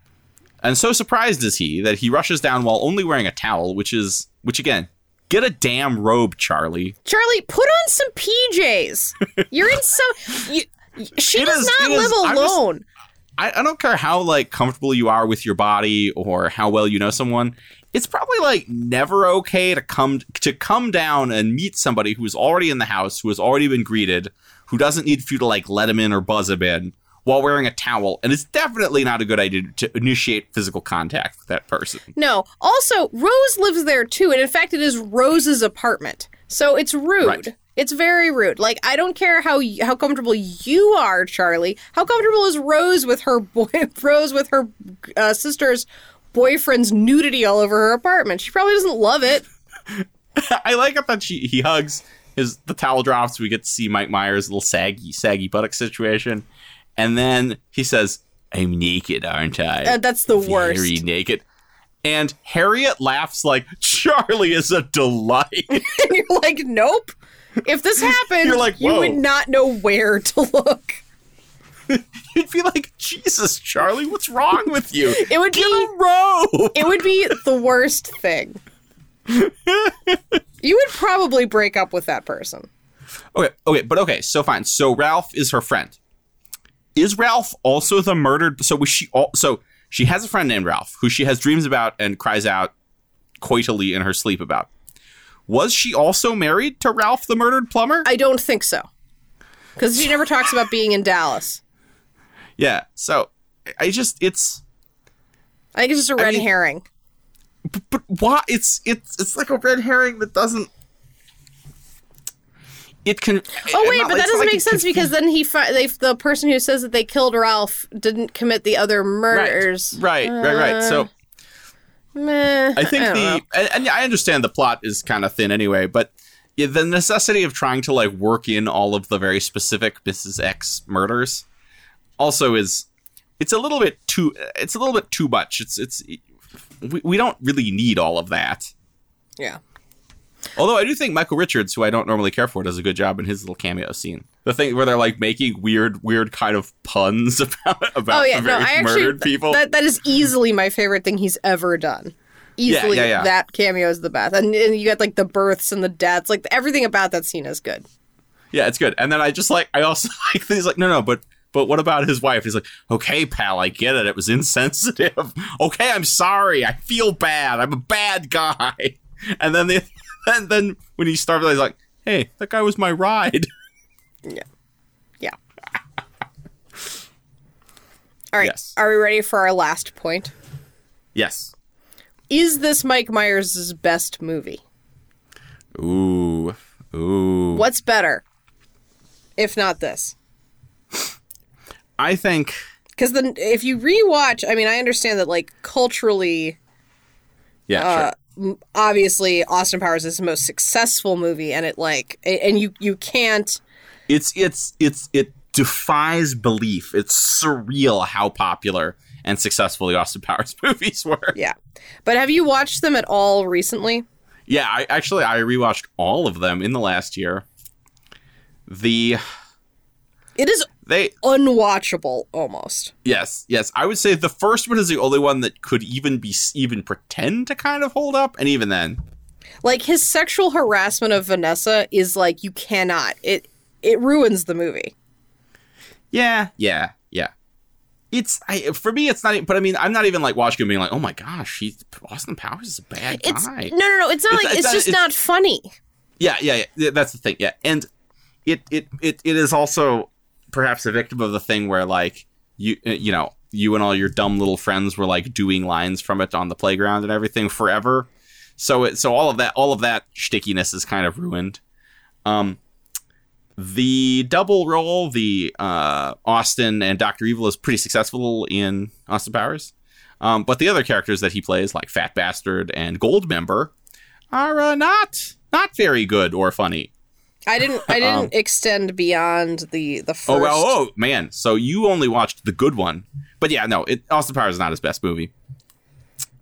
And so surprised is he that he rushes down while only wearing a towel, which is which again, get a damn robe, Charlie. Charlie, put on some PJs. [laughs] You're in so. You, she It does is- not it is- live I'm just- alone. I, I don't care how like comfortable you are with your body or how well you know someone. It's probably like never okay to come to come down and meet somebody who's already in the house, who has already been greeted, who doesn't need for you to like let him in or buzz him in while wearing a towel. And it's definitely not a good idea to initiate physical contact with that person. No. Also, Rose lives there too, and in fact, it is Rose's apartment, so it's rude. Right. It's very rude. Like I don't care how how comfortable you are, Charlie. How comfortable is Rose with her boy? [laughs] Rose with her uh, sister's boyfriend's nudity all over her apartment. She probably doesn't love it. [laughs] [laughs] I like it that she he hugs his the towel drops. We get to see Mike Myers' little saggy saggy buttock situation, and then he says, "I'm naked, aren't I?" Uh, that's the Very worst. Very naked. And Harriet laughs like Charlie is a delight. [laughs] and you're like, nope. If this happened, You're like, you would not know where to look. [laughs] You'd be like, Jesus, Charlie, what's wrong with you? It would Get be a robe. it would be the worst thing. [laughs] you would probably break up with that person. Okay, okay, but okay, so fine. So Ralph is her friend. Is Ralph also the murdered? So was she? All, so she has a friend named Ralph who she has dreams about and cries out coitally in her sleep about. Was she also married to Ralph, the murdered plumber? I don't think so. Because she never talks about being in Dallas. yeah. So I just it's I think it's just a red mean- herring. but why it's it's it's like a red herring that doesn't. It can. Oh uh, wait, not- but that doesn't like make sense because then he fi- they, the person who says that they killed Ralph didn't commit the other murders. Right, right, right. So uh, Meh, I think don't the and, and I understand the plot is kind of thin anyway, but yeah, the necessity of trying to like work in all of the very specific Mrs. X murders also is it's a little bit too it's a little bit too much. It's it's we, we don't really need all of that. yeah. Although I do think Michael Richards, who I don't normally care for, does a good job in his little cameo scene. The thing where they're like making weird, weird kind of puns [laughs] about about Oh yeah, the no, I actually murdered people. that that is easily my favorite thing he's ever done. Easily, yeah, yeah. that cameo is the best, and, and you got like the births and the deaths, like everything about that scene is good. Yeah, it's good. And then I just like I also [laughs] like he's like, no, no, but but what about his wife? He's like, okay, pal, I get it. It was insensitive. [laughs] Okay, I'm sorry. I feel bad. I'm a bad guy. And then the [laughs] and then when he started, he's like, hey, that guy was my ride. [laughs] Yeah, yeah. All right, Yes. are we ready for our last point? Yes. Is this Mike Myers' best movie? Ooh. Ooh. What's better, if not this? I think Because then, if you rewatch, I mean, I understand that like culturally, yeah, uh, sure. Obviously, Austin Powers is the most successful movie, and it like, and you you can't. It's it's it's it defies belief. It's surreal how popular and successful the Austin Powers [laughs] movies were. Yeah, but have you watched them at all recently? Yeah, I actually I rewatched all of them in the last year. The It is they unwatchable almost. yes yes I would say the first one is the only one that could even be even pretend to kind of hold up, and even then, Like his sexual harassment of Vanessa is like you cannot. It it ruins the movie. yeah yeah yeah. It's I for me it's not. But I mean I'm not even like watching it being like oh my gosh he Austin Powers is a bad It's guy. no no no. It's not It's- like it's it's, just it's- not funny. Yeah, yeah, yeah. That's the thing. Yeah, and it it it, it is also perhaps a victim of the thing where like you uh, you know you and all your dumb little friends were like doing lines from it on the playground and everything forever. So it so all of that all of that stickiness is kind of ruined. Um, the double role, the uh, Austin and Doctor Evil, is pretty successful in Austin Powers. Um, but the other characters that he plays, like Fat Bastard and Goldmember, are uh, not not very good or funny. I didn't I didn't Um, extend beyond the the first. Oh, well, oh man! So you only watched the good one, but yeah, no, it, Austin Powers is not his best movie.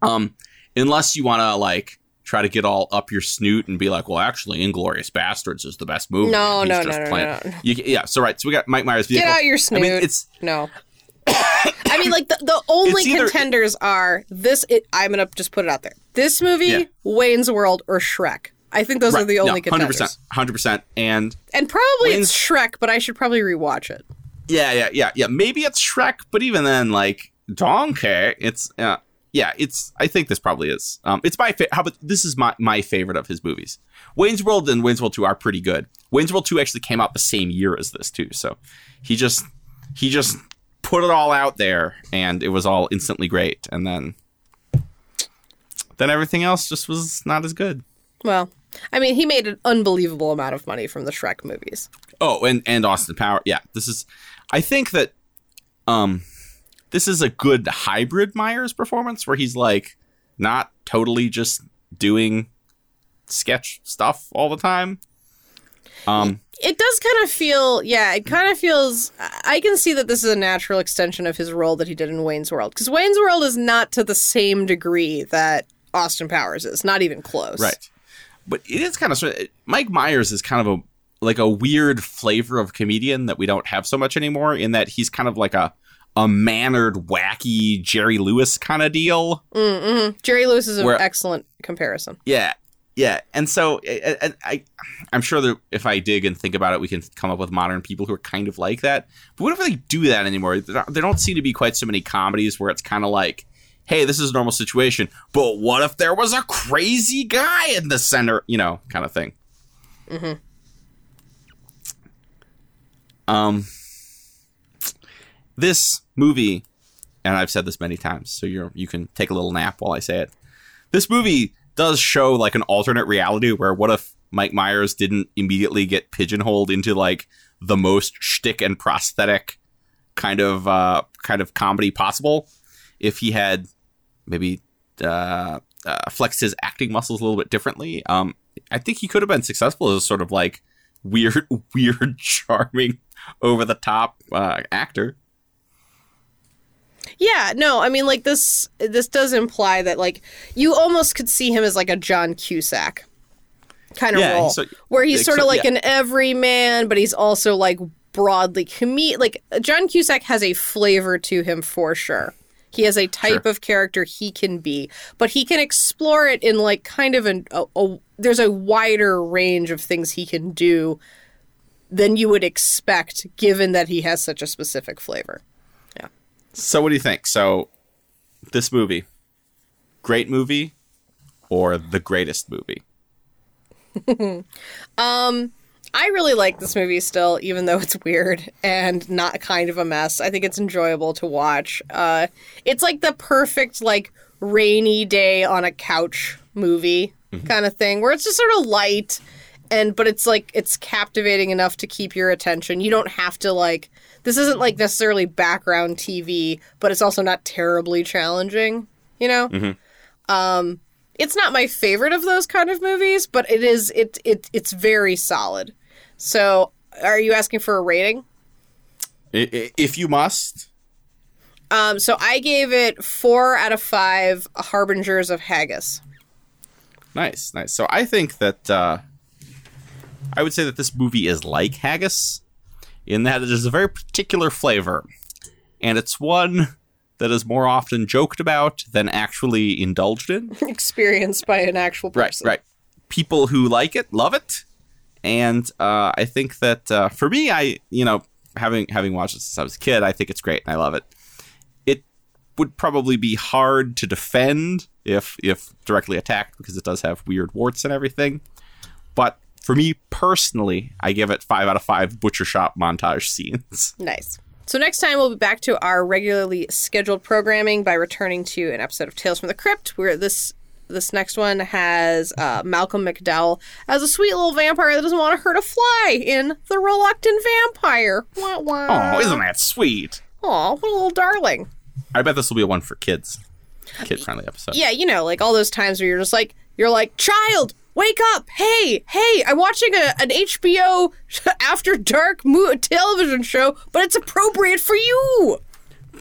Um, unless you want to like try to get all up your snoot and be like, well, actually, Inglourious Basterds is the best movie. No, no, no, no, no, no. You, yeah, so right, so we got Mike Myers. Get out your I snoot. mean, it's no. I mean, like the, the [laughs] only either- contenders are this. It, I'm gonna just put it out there. This movie, Yeah. Wayne's World, or Shrek. I think those are the only contenders. percent, hundred percent, and And probably Wayne's- it's Shrek, but I should probably rewatch it. Yeah, yeah, yeah, yeah. Maybe it's Shrek, but even then, like Donkey, it's uh, yeah, it's. I think this probably is. Um, it's my fa- how about this is my my favorite of his movies. Wayne's World and Wayne's World Two are pretty good. Wayne's World Two actually came out the same year as this too, so he just he just put it all out there, and it was all instantly great, and then then everything else just was not as good. Well, I mean, he made an unbelievable amount of money from the Shrek movies. Oh, and and Austin Power. Yeah, this is. I think that, um, this is a good hybrid Myers performance where he's like not totally just doing sketch stuff all the time. Um, It does kind of feel, yeah, it kind of feels. I can see that this is a natural extension of his role that he did in Wayne's World because Wayne's World is not to the same degree that Austin Powers is, not even close. right. But it is kind of Mike Myers is kind of a like a weird flavor of comedian that we don't have so much anymore. In that he's kind of like a a mannered, wacky Jerry Lewis kind of deal. Mm-hmm. Jerry Lewis is an Where- excellent comparison. Yeah, yeah, and so I, I, I, I'm sure that if I dig and think about it, we can come up with modern people who are kind of like that. But we don't really do that anymore. There don't seem to be quite so many comedies where it's kind of like, "Hey, this is a normal situation, but what if there was a crazy guy in the center?" You know, kind of thing. Um, this movie, and I've said this many times, so you you can take a little nap while I say it. This movie does show like an alternate reality where what if Mike Myers didn't immediately get pigeonholed into like the most shtick and prosthetic kind of uh, kind of comedy possible if he had maybe uh, uh, flexed his acting muscles a little bit differently. Um, I think he could have been successful as a sort of like weird, [laughs] weird, charming, over the top uh, actor. Yeah, no, I mean, like this. This does imply that like you almost could see him as like a John Cusack kind of Yeah, role, so- where he's sort of so- like yeah. an everyman, but he's also like broadly comed. Like John Cusack has a flavor to him for sure. He has a type Sure. of character he can be, but he can explore it in like kind of an a, a there's a wider range of things he can do than you would expect, given that he has such a specific flavor. Yeah. So, what do you think? So, this movie, great movie, or the greatest movie? [laughs] Um, I really like this movie still, even though it's weird and not kind of a mess. I think it's enjoyable to watch. Uh, it's like the perfect like rainy day on a couch movie kind of thing, where it's just sort of light and but it's like it's captivating enough to keep your attention. You don't have to like this isn't like necessarily background TV, but it's also not terribly challenging. You know. Um, it's not my favorite of those kind of movies, but it is it it it's very solid. So, are you asking for a rating? If you must, Um, so I gave it four out of five harbingers of haggis. Nice, nice. So I think that uh, I would say that this movie is like haggis in that it is a very particular flavor, and it's one that is more often joked about than actually indulged in. [laughs] Experienced by an actual Right, person. right. People who like it love it, and uh, I think that uh, for me, I you know having having watched it since I was a kid, I think it's great and I love it. It would probably be hard to defend if if directly attacked because it does have weird warts and everything. But for me personally, I give it five out of five butcher shop montage [laughs] scenes. Nice. So next time we'll be back to our regularly scheduled programming by returning to an episode of Tales from the Crypt, where this this next one has uh, Malcolm McDowell as a sweet little vampire that doesn't want to hurt a fly in The Reluctant Vampire. Wah, wah. Oh, isn't that sweet? Aw, what a little darling. I bet this will be a one for kids, kid friendly episode. Yeah, you know, like all those times where you're just like, you're like, child, wake up! Hey, hey, I'm watching a, an HBO [laughs] after dark mo- television show, but it's appropriate for you.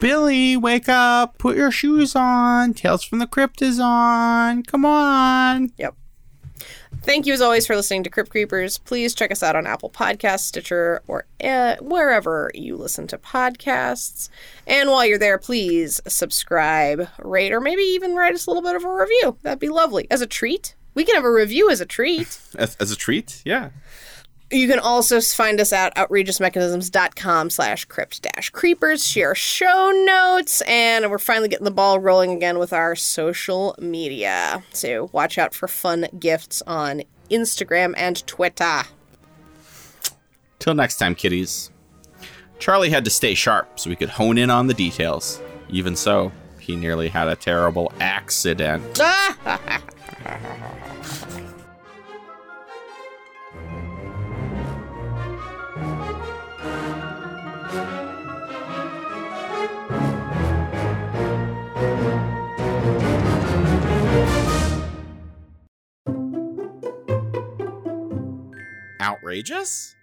Billy, wake up! Put your shoes on. Tales from the Crypt is on. Come on. Yep. Thank you as always for listening to Crypt Creepers. Please check us out on Apple Podcasts, Stitcher, or uh, wherever you listen to podcasts. And while you're there, please subscribe, rate, or maybe even write us a little bit of a review. That'd be lovely. As a treat. We can have a review as a treat. [laughs] As, as a treat, yeah. You can also find us at outrageousmechanisms.com slash crypt dash creepers, share show notes, and we're finally getting the ball rolling again with our social media. So watch out for fun gifts on Instagram and Twitter. Till next time, kiddies. Charlie had to stay sharp so he could hone in on the details. Even so, he nearly had a terrible accident. [laughs] [laughs] Outrageous?